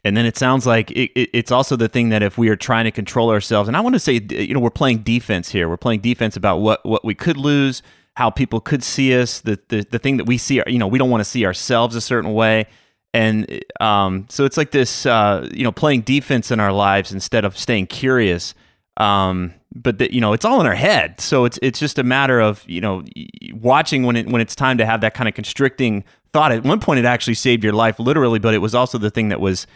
and then it sounds like it, it, it's also the thing that if we are trying to control ourselves, and I want to say, you know, we're playing defense here. We're playing defense about what what we could lose, how people could see us, the the, the thing that we see. You know, we don't want to see ourselves a certain way. And um, so it's like this, uh, you know, playing defense in our lives instead of staying curious. Um, but the, you know, it's all in our head. So it's it's just a matter of you know watching when it when it's time to have that kind of constricting thought. At one point, it actually saved your life, literally, but it was also the thing that was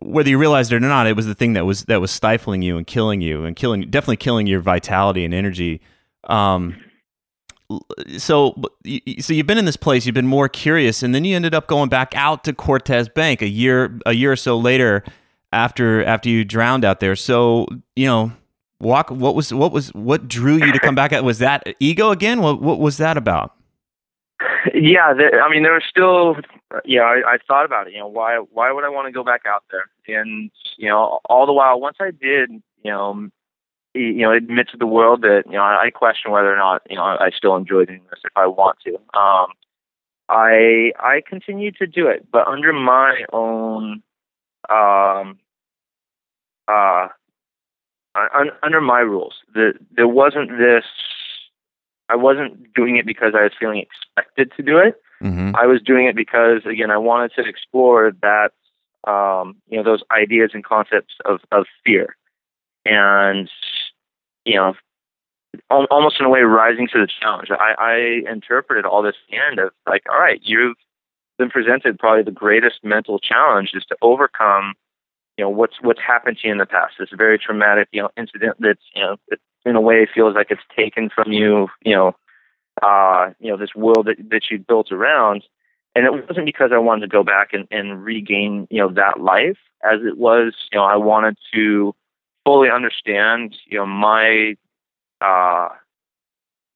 whether you realized it or not, it was the thing that was that was stifling you and killing you and killing definitely killing your vitality and energy. Um, so so you've been in this place, you've been more curious, and then you ended up going back out to Cortes Bank a year a year or so later after after you drowned out there. So you know. Walk. What was what was what drew you to come back? At was that ego again? What what was that about? yeah, the, I mean, there was still, yeah, I, I thought about it. You know, why why would I want to go back out there? And you know, all the while, once I did, you know, you know, admit to the world that you know I question whether or not you know I still enjoy doing this if I want to. Um, I I continue to do it, but under my own, um, uh, un, under my rules. The, there wasn't this. I wasn't doing it because I was feeling expected to do it. Mm-hmm. I was doing it because again I wanted to explore that um, you know those ideas and concepts of of fear, and you know al- almost in a way rising to the challenge. I, I interpreted all this at end of like, all right, you've been presented probably the greatest mental challenge is to overcome you know what's what's happened to you in the past. This very traumatic you know incident that's you know that in a way feels like it's taken from you you know uh, you know, this world that, that you built around. And it wasn't because I wanted to go back and, and regain, you know, that life as it was, you know, I wanted to fully understand, you know, my, uh,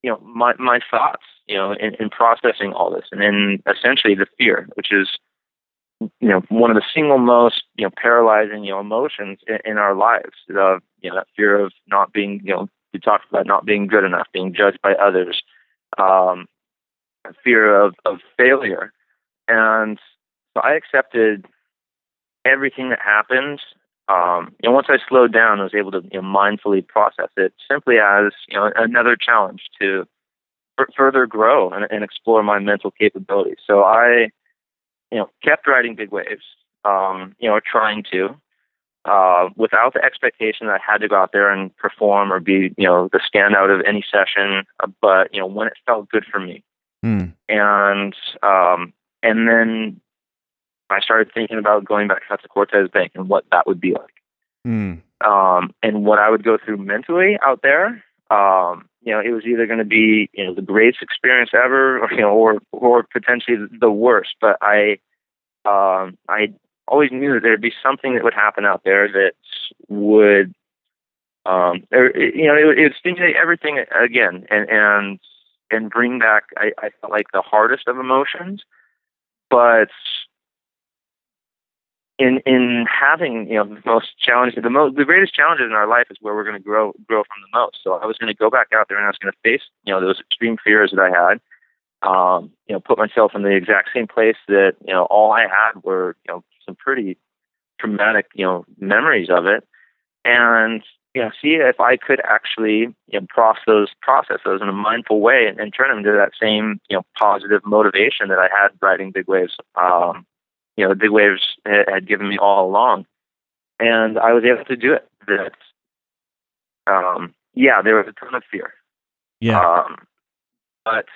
you know, my, my thoughts, you know, in, in processing all this. And then essentially the fear, which is, you know, one of the single most, you know, paralyzing, you know, emotions in, in our lives. The, you know, that fear of not being, you know, you talked about not being good enough, being judged by others, um, fear of, of failure. And so I accepted everything that happened. Um, know, once I slowed down, I was able to you know, mindfully process it simply as you know another challenge to f- further grow and, and explore my mental capabilities. So I, you know, kept riding big waves. Um, you know, trying to, uh, without the expectation that I had to go out there and perform or be, you know, the standout of any session. uh, But you know, when it felt good for me, Hmm. and um, and then I started thinking about going back out to Cortes Bank and what that would be like, Hmm. um, and what I would go through mentally out there. Um, you know, it was either going to be you know the greatest experience ever, or you know, or or potentially the worst. But I um, I always knew that there'd be something that would happen out there that would um, or, you know, it, it would stimulate everything again, and and and bring back. I, I felt like the hardest of emotions, but in in having you know the most challenges, the most the greatest challenges in our life is where we're going to grow grow from the most. So I was going to go back out there and I was going to face you know those extreme fears that I had. Um, you know, put myself in the exact same place that you know all I had were you know some pretty traumatic you know memories of it, and you know see if I could actually you know process those process those in a mindful way and, and turn them into that same you know positive motivation that I had riding big waves. Um, you know, the big waves had, given me all along, and I was able to do it. That, um, yeah, there was a ton of fear, Yeah. um, but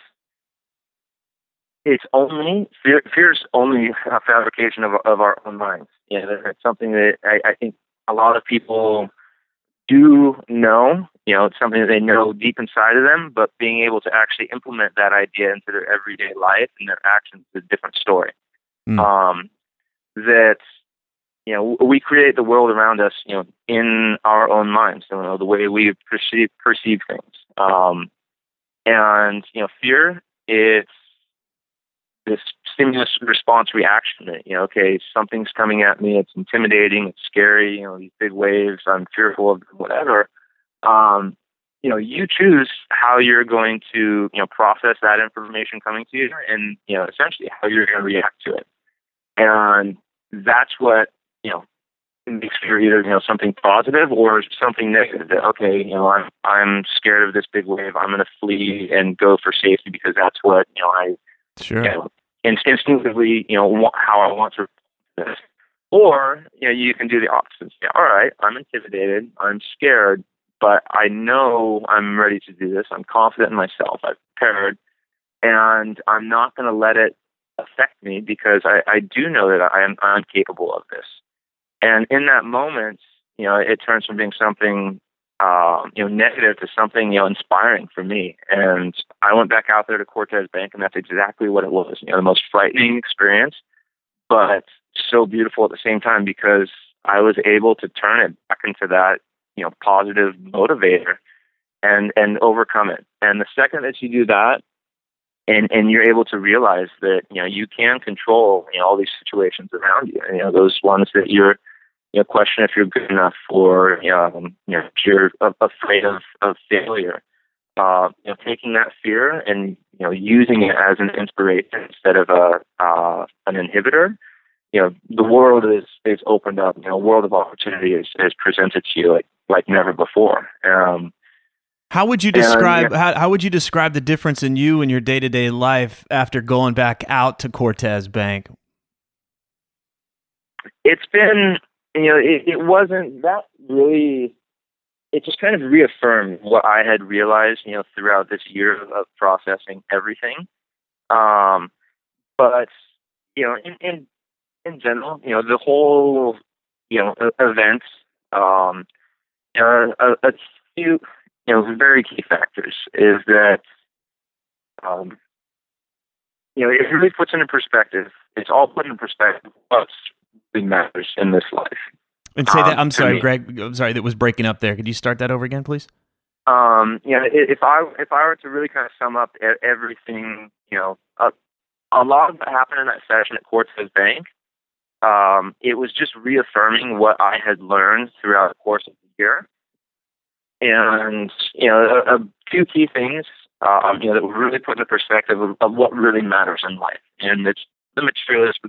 it's only fear. Fear is only a fabrication of of our own minds. You know, it's something that I, I think a lot of people do know. You know, it's something that they know deep inside of them, but being able to actually implement that idea into their everyday life and their actions is a different story. Mm. Um, that you know we create the world around us. You know, in our own minds. You know, the way we perceive perceive things. Um, and you know, fear. It's this stimulus response reaction that, you know, okay, something's coming at me, it's intimidating, it's scary, you know, these big waves, I'm fearful of whatever. Um, you know, you choose how you're going to, you know, process that information coming to you and, you know, essentially how you're going to react to it. And that's what, you know, makes fear either, you know, something positive or something negative that, okay, you know, I'm, I'm scared of this big wave. I'm going to flee and go for safety because that's what, you know, I, Sure. You know, instinctively, you know, how I want to this. Or, you know, you can do the opposite. Say, all right, I'm intimidated, I'm scared, but I know I'm ready to do this. I'm confident in myself. I've prepared, and I'm not going to let it affect me because I, I do know that I am I'm capable of this. And in that moment, you know, it turns from being something um, you know, negative to something, you know, inspiring for me. And I went back out there to Cortes Bank, and that's exactly what it was. You know, the most frightening experience, but so beautiful at the same time because I was able to turn it back into that, you know, positive motivator and and overcome it. And the second that you do that, and and you're able to realize that you know you can control you know all these situations around you. You know those ones that you're you know, question if you're good enough or, you know, you know if you're afraid of, of failure. Uh, you know, taking that fear and, you know, using it as an inspiration instead of a, uh, an inhibitor, you know, the world is, is opened up, you know, world of opportunity is, is presented to you like, like never before. Um, how would you describe and, how, how would you describe the difference in you and your day to day life after going back out to Cortes Bank? It's been you know, it, it wasn't that really. It just kind of reaffirmed what I had realized, you know, throughout this year of processing everything. Um, but you know, in in in general, you know, the whole you know event, um, you know, a, a few you know very key factors is that um, you know it really puts into perspective. It's all put into perspective what's matters in this life. And say um, that. I'm sorry, me. Greg. I'm sorry that was breaking up there. Could you start that over again, please? Um, you know, if I if I were to really kind of sum up everything, you know, a, a lot of what happened in that session at Cortes Bank, um, it was just reaffirming what I had learned throughout the course of the year, and you know, a, a few key things, um, you know, that really put in the perspective of, of what really matters in life, and it's the materialist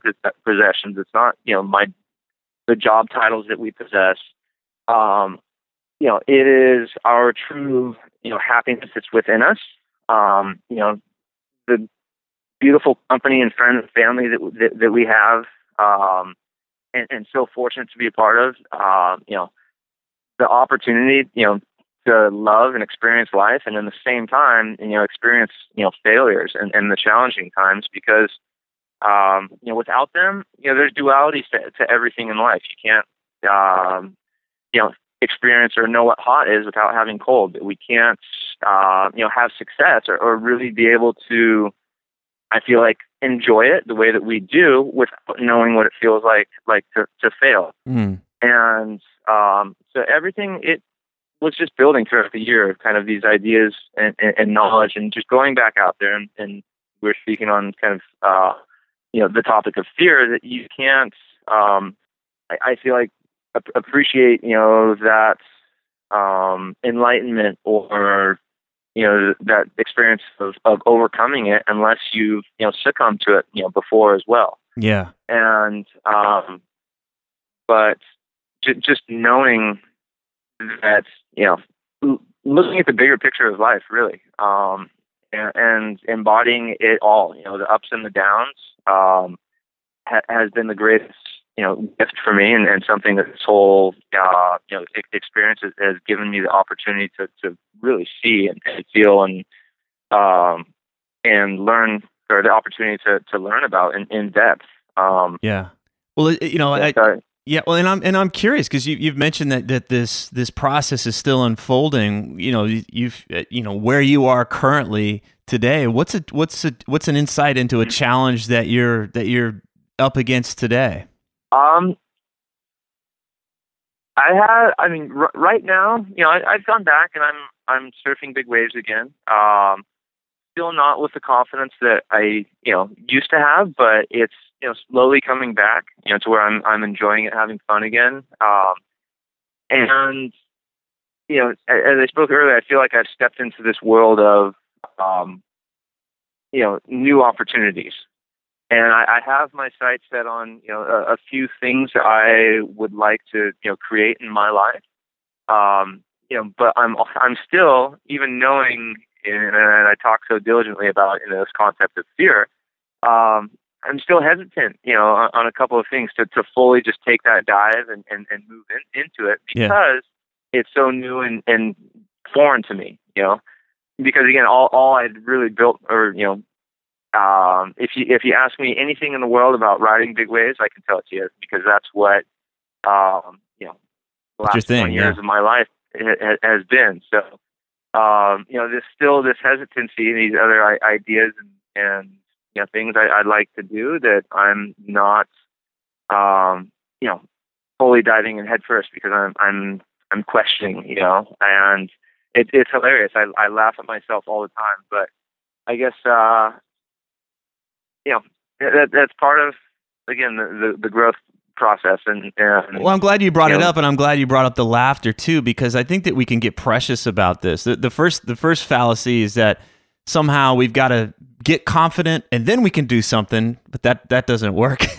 possessions. It's not, you know, my the job titles that we possess. Um, you know, it is our true, you know, happiness that's within us. Um, you know, the beautiful company and friends and family that that, that we have, um, and, and so fortunate to be a part of. Uh, you know, the opportunity, you know, to love and experience life, and in the same time, you know, experience you know failures and, and the challenging times because um, you know, without them, you know, there's dualities to, to everything in life. You can't, um, you know, experience or know what hot is without having cold. We can't, uh, you know, have success or, or really be able to, I feel like, enjoy it the way that we do without knowing what it feels like, like to, to fail. Mm. And um, so everything it was just building throughout the year, kind of these ideas and, and, and knowledge, and just going back out there and, and we're speaking on kind of uh, you know the topic of fear that you can't um I, I feel like ap- appreciate you know that um enlightenment or you know that experience of, of overcoming it unless you've you know succumbed to it you know before as well. Yeah. And um but j- just knowing that you know looking at the bigger picture of life really um and, and embodying it all you know the ups and the downs um, ha- has been the greatest you know gift for me, and, and something that this whole uh, you know experience has, has given me the opportunity to to really see and, and feel and um, and learn or the opportunity to to learn about in, in depth. Um, yeah. Well, you know, I, yeah, well, and I'm and I'm curious because you you've mentioned that that this this process is still unfolding. You know, you've you know where you are currently today. What's a what's a what's an insight into a challenge that you're that you're up against today? Um, I have. I mean, r- right now, you know, I, have gone back and I'm I'm surfing big waves again. Um, still not with the confidence that I you know used to have, but it's you know slowly coming back. You know, to where I'm I'm enjoying it, having fun again. Um, and you know, as I spoke earlier, I feel like I've stepped into this world of um, you know new opportunities and I, I have my sights set on you know a, a, few things I would like to you know create in my life. Um, you know, but I'm I'm still even knowing, and, and I talk so diligently about you know this concept of fear. Um, I'm still hesitant, you know, on, on, a couple of things to, to fully just take that dive and, and, and move in, into it because yeah. it's so new and, and foreign to me, you know. Because again, all all I'd really built or you know um, if you if you ask me anything in the world about riding big waves, I can tell it to you because that's what um, you know the last thing, 20 years yeah. of my life ha- has been. So um, you know, there's still this hesitancy and these other I- ideas and, and you know things I, would like to do that I'm not um, you know fully diving in headfirst because I'm I'm I'm questioning, you know, and it, it's hilarious. I I laugh at myself all the time, but I guess uh, you know that that's part of again the the, the growth process and, and, well i'm glad you brought you it know, up and i'm glad you brought up the laughter too because i think that we can get precious about this. The, the first the first fallacy is that somehow we've got to get confident and then we can do something but that that doesn't work. [laughs]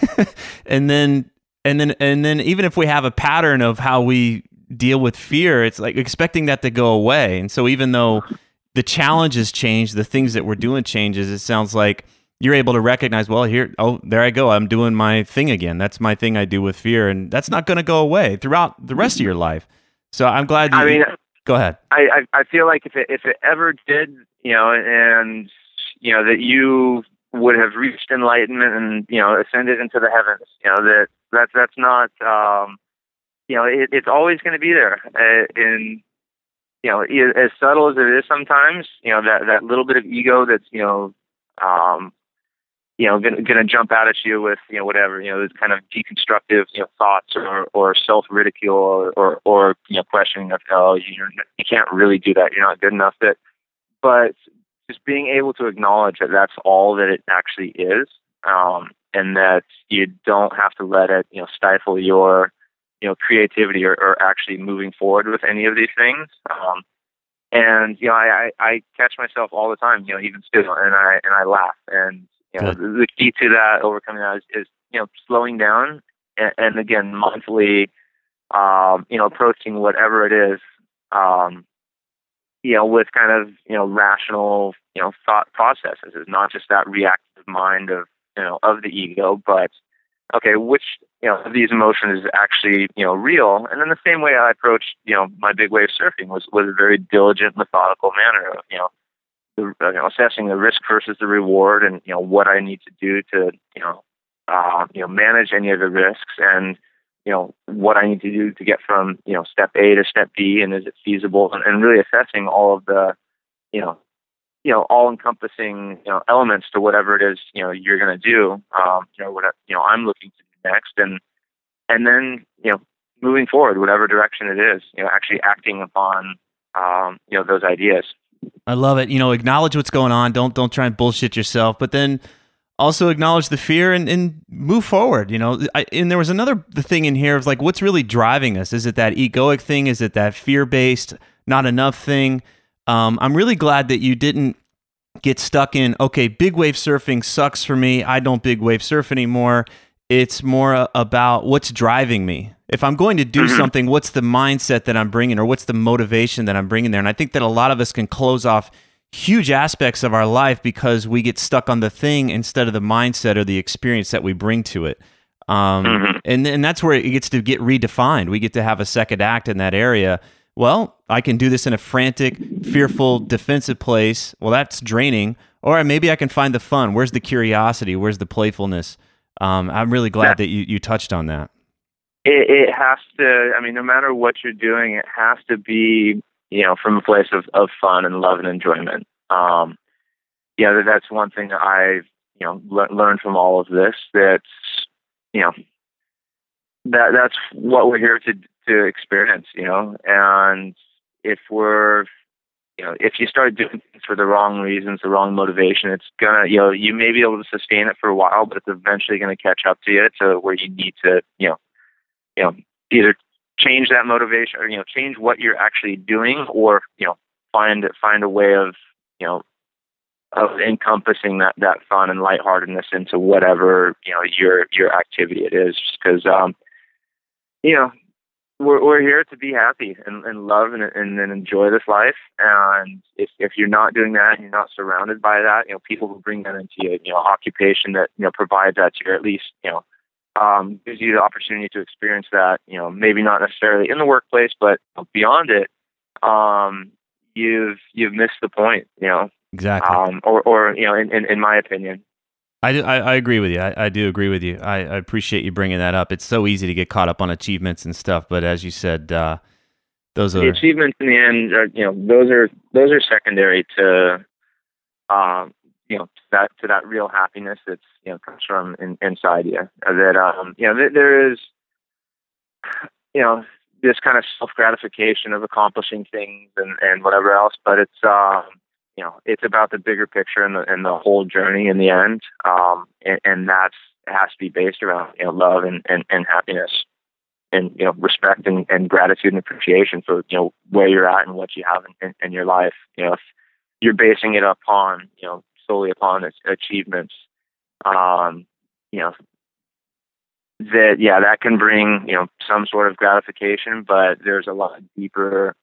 And then and then and then even if we have a pattern of how we deal with fear it's like expecting that to go away. And so even though the challenges change the things that we're doing changes it sounds like you're able to recognize, well, here, oh, there I go. I'm doing my thing again. That's my thing I do with fear, and that's not going to go away throughout the rest of your life. So I'm glad. You I mean, go ahead. I, I I feel like if it if it ever did, you know, and you know that you would have reached enlightenment and you know ascended into the heavens, you know that that's that's not, um, you know, it, it's always going to be there. Uh, in you know, as subtle as it is sometimes, you know that that little bit of ego that's you know um, you know, going to jump out at you with, you know, whatever, you know, this kind of deconstructive, you know, thoughts or, or self ridicule or, or, or, you know, questioning of, oh, you you can't really do that. You're not good enough. That, but just being able to acknowledge that that's all that it actually is. Um, and that you don't have to let it, you know, stifle your, you know, creativity or, or actually moving forward with any of these things. Um, and you know, I, I I catch myself all the time, you know, even still, and I and I laugh, and you know, the key to that overcoming that is, is you know slowing down and, and again mindfully, um, you know, approaching whatever it is, um, you know, with kind of you know rational you know thought processes. It's not just that reactive mind of you know of the ego, but okay, which you know of these emotions is actually you know real. And then the same way I approached you know my big wave surfing was was a very diligent, methodical manner. Of, you know, the, you know, assessing the risk versus the reward, and you know what I need to do to you know uh, you know manage any of the risks, and you know what I need to do to get from you know step A to step B, and is it feasible, and, and really assessing all of the you know you know all encompassing you know elements to whatever it is you know you're going to do. Um, you know what you know I'm looking to do next, and and then you know moving forward, whatever direction it is, you know actually acting upon um, you know those ideas. I love it. You know, acknowledge what's going on. Don't don't try and bullshit yourself, but then also acknowledge the fear and, and move forward. You know, I, and there was another thing in here of like, what's really driving us? Is it that egoic thing? Is it that fear based, not enough thing? Um, I'm really glad that you didn't get stuck in. Okay, big wave surfing sucks for me. I don't big wave surf anymore. It's more about what's driving me if I'm going to do mm-hmm. something, what's the mindset that I'm bringing or what's the motivation that I'm bringing there? And I think that a lot of us can close off huge aspects of our life because we get stuck on the thing instead of the mindset or the experience that we bring to it. Um, mm-hmm. and, and that's where it gets to get redefined. We get to have a second act in that area. Well, I can do this in a frantic, fearful, defensive place. Well, that's draining. or maybe I can find the fun. Where's the curiosity? Where's the playfulness? Um, I'm really glad yeah. that you, you touched on that. It, it has to. I mean, no matter what you're doing, it has to be you know from a place of, of fun and love and enjoyment. Um, yeah, that's one thing that I've you know le- learned from all of this. That's you know that that's what we're here to to experience. You know, and if we're you know, if you start doing things for the wrong reasons, the wrong motivation, it's gonna, you know, you may be able to sustain it for a while, but it's eventually gonna catch up to you to where you need to, you know, you know, either change that motivation or you know, change what you're actually doing, or you know, find find a way of, you know, of encompassing that that fun and lightheartedness into whatever you know your your activity it is, because um, you know, we're we're here to be happy and, and love and, and and enjoy this life. And if if you're not doing that, and you're not surrounded by that. You know, people who bring that into your you know occupation that you know provides that to you, or at least you know um, gives you the opportunity to experience that. You know, maybe not necessarily in the workplace, but beyond it. Um, you've you've missed the point. You know, exactly. Um, or or you know, in, in in my opinion. I, do, I, I, agree with you. I, I do agree with you. I, I, appreciate you bringing that up. It's so easy to get caught up on achievements and stuff, but as you said, uh, those are the are achievements in the end. Are, you know, those are those are secondary to, um, you know, to that to that real happiness that's you know comes from in, inside you. That um, you know, th- there is, you know, this kind of self gratification of accomplishing things and and whatever else, but it's um you know, it's about the bigger picture and the and the whole journey in the end. Um, and, and has to be based around you know love and, and, and happiness and you know respect and, and gratitude and appreciation for you know where you're at and what you have in, in, in your life. You know, if you're basing it upon you know solely upon its achievements, um, you know that yeah that can bring you know some sort of gratification, but there's a lot deeper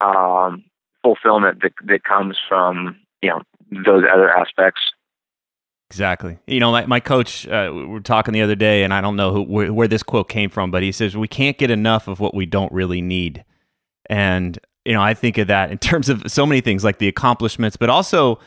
um, fulfillment that that comes from you know those other aspects. Exactly. You know, my, my coach, uh, we were talking the other day, and I don't know who, where, where, this quote came from, but he says, We can't get enough of what we don't really need. And, you know, I think of that in [laughs] terms of so many things like the accomplishments, but also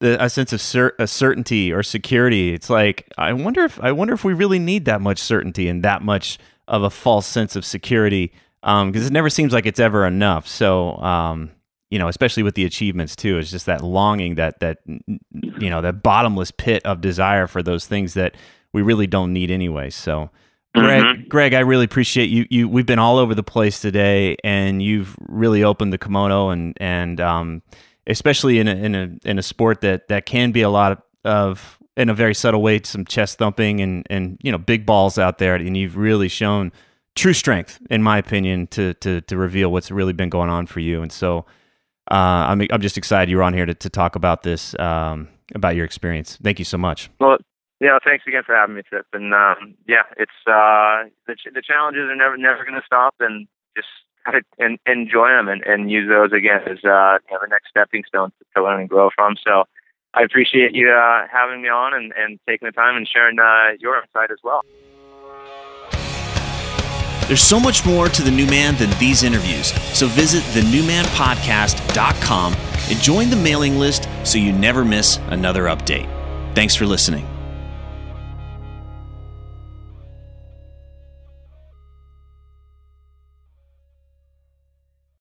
the, a sense of cer- a certainty or security. It's like, I wonder if, I wonder if we really need that much certainty and that much of a false sense of security because um, it never seems like it's ever enough. So, um, you know, especially with the achievements too, is just that longing, that that you know, that bottomless pit of desire for those things that we really don't need anyway. So, Greg, mm-hmm. Greg, I really appreciate you. You, we've been all over the place today, and you've really opened the kimono, and and um, especially in a, in a in a sport that that can be a lot of, in a very subtle way, some chest thumping and and you know big balls out there, and you've really shown true strength, in my opinion, to to to reveal what's really been going on for you, and so I'm I'm just excited you're on here to, to talk about this um, about your experience. Thank you so much. Well, yeah, thanks again for having me, Tripp. And um, yeah, it's uh, the ch- the challenges are never never going to stop, and just of enjoy them and, and use those again as uh, the next stepping stones to learn and grow from. So I appreciate you uh, having me on and, and taking the time and sharing uh, your insight as well. There's so much more to the new man than these interviews, so visit thenewmanpodcast.com and join the mailing list so you never miss another update. Thanks for listening.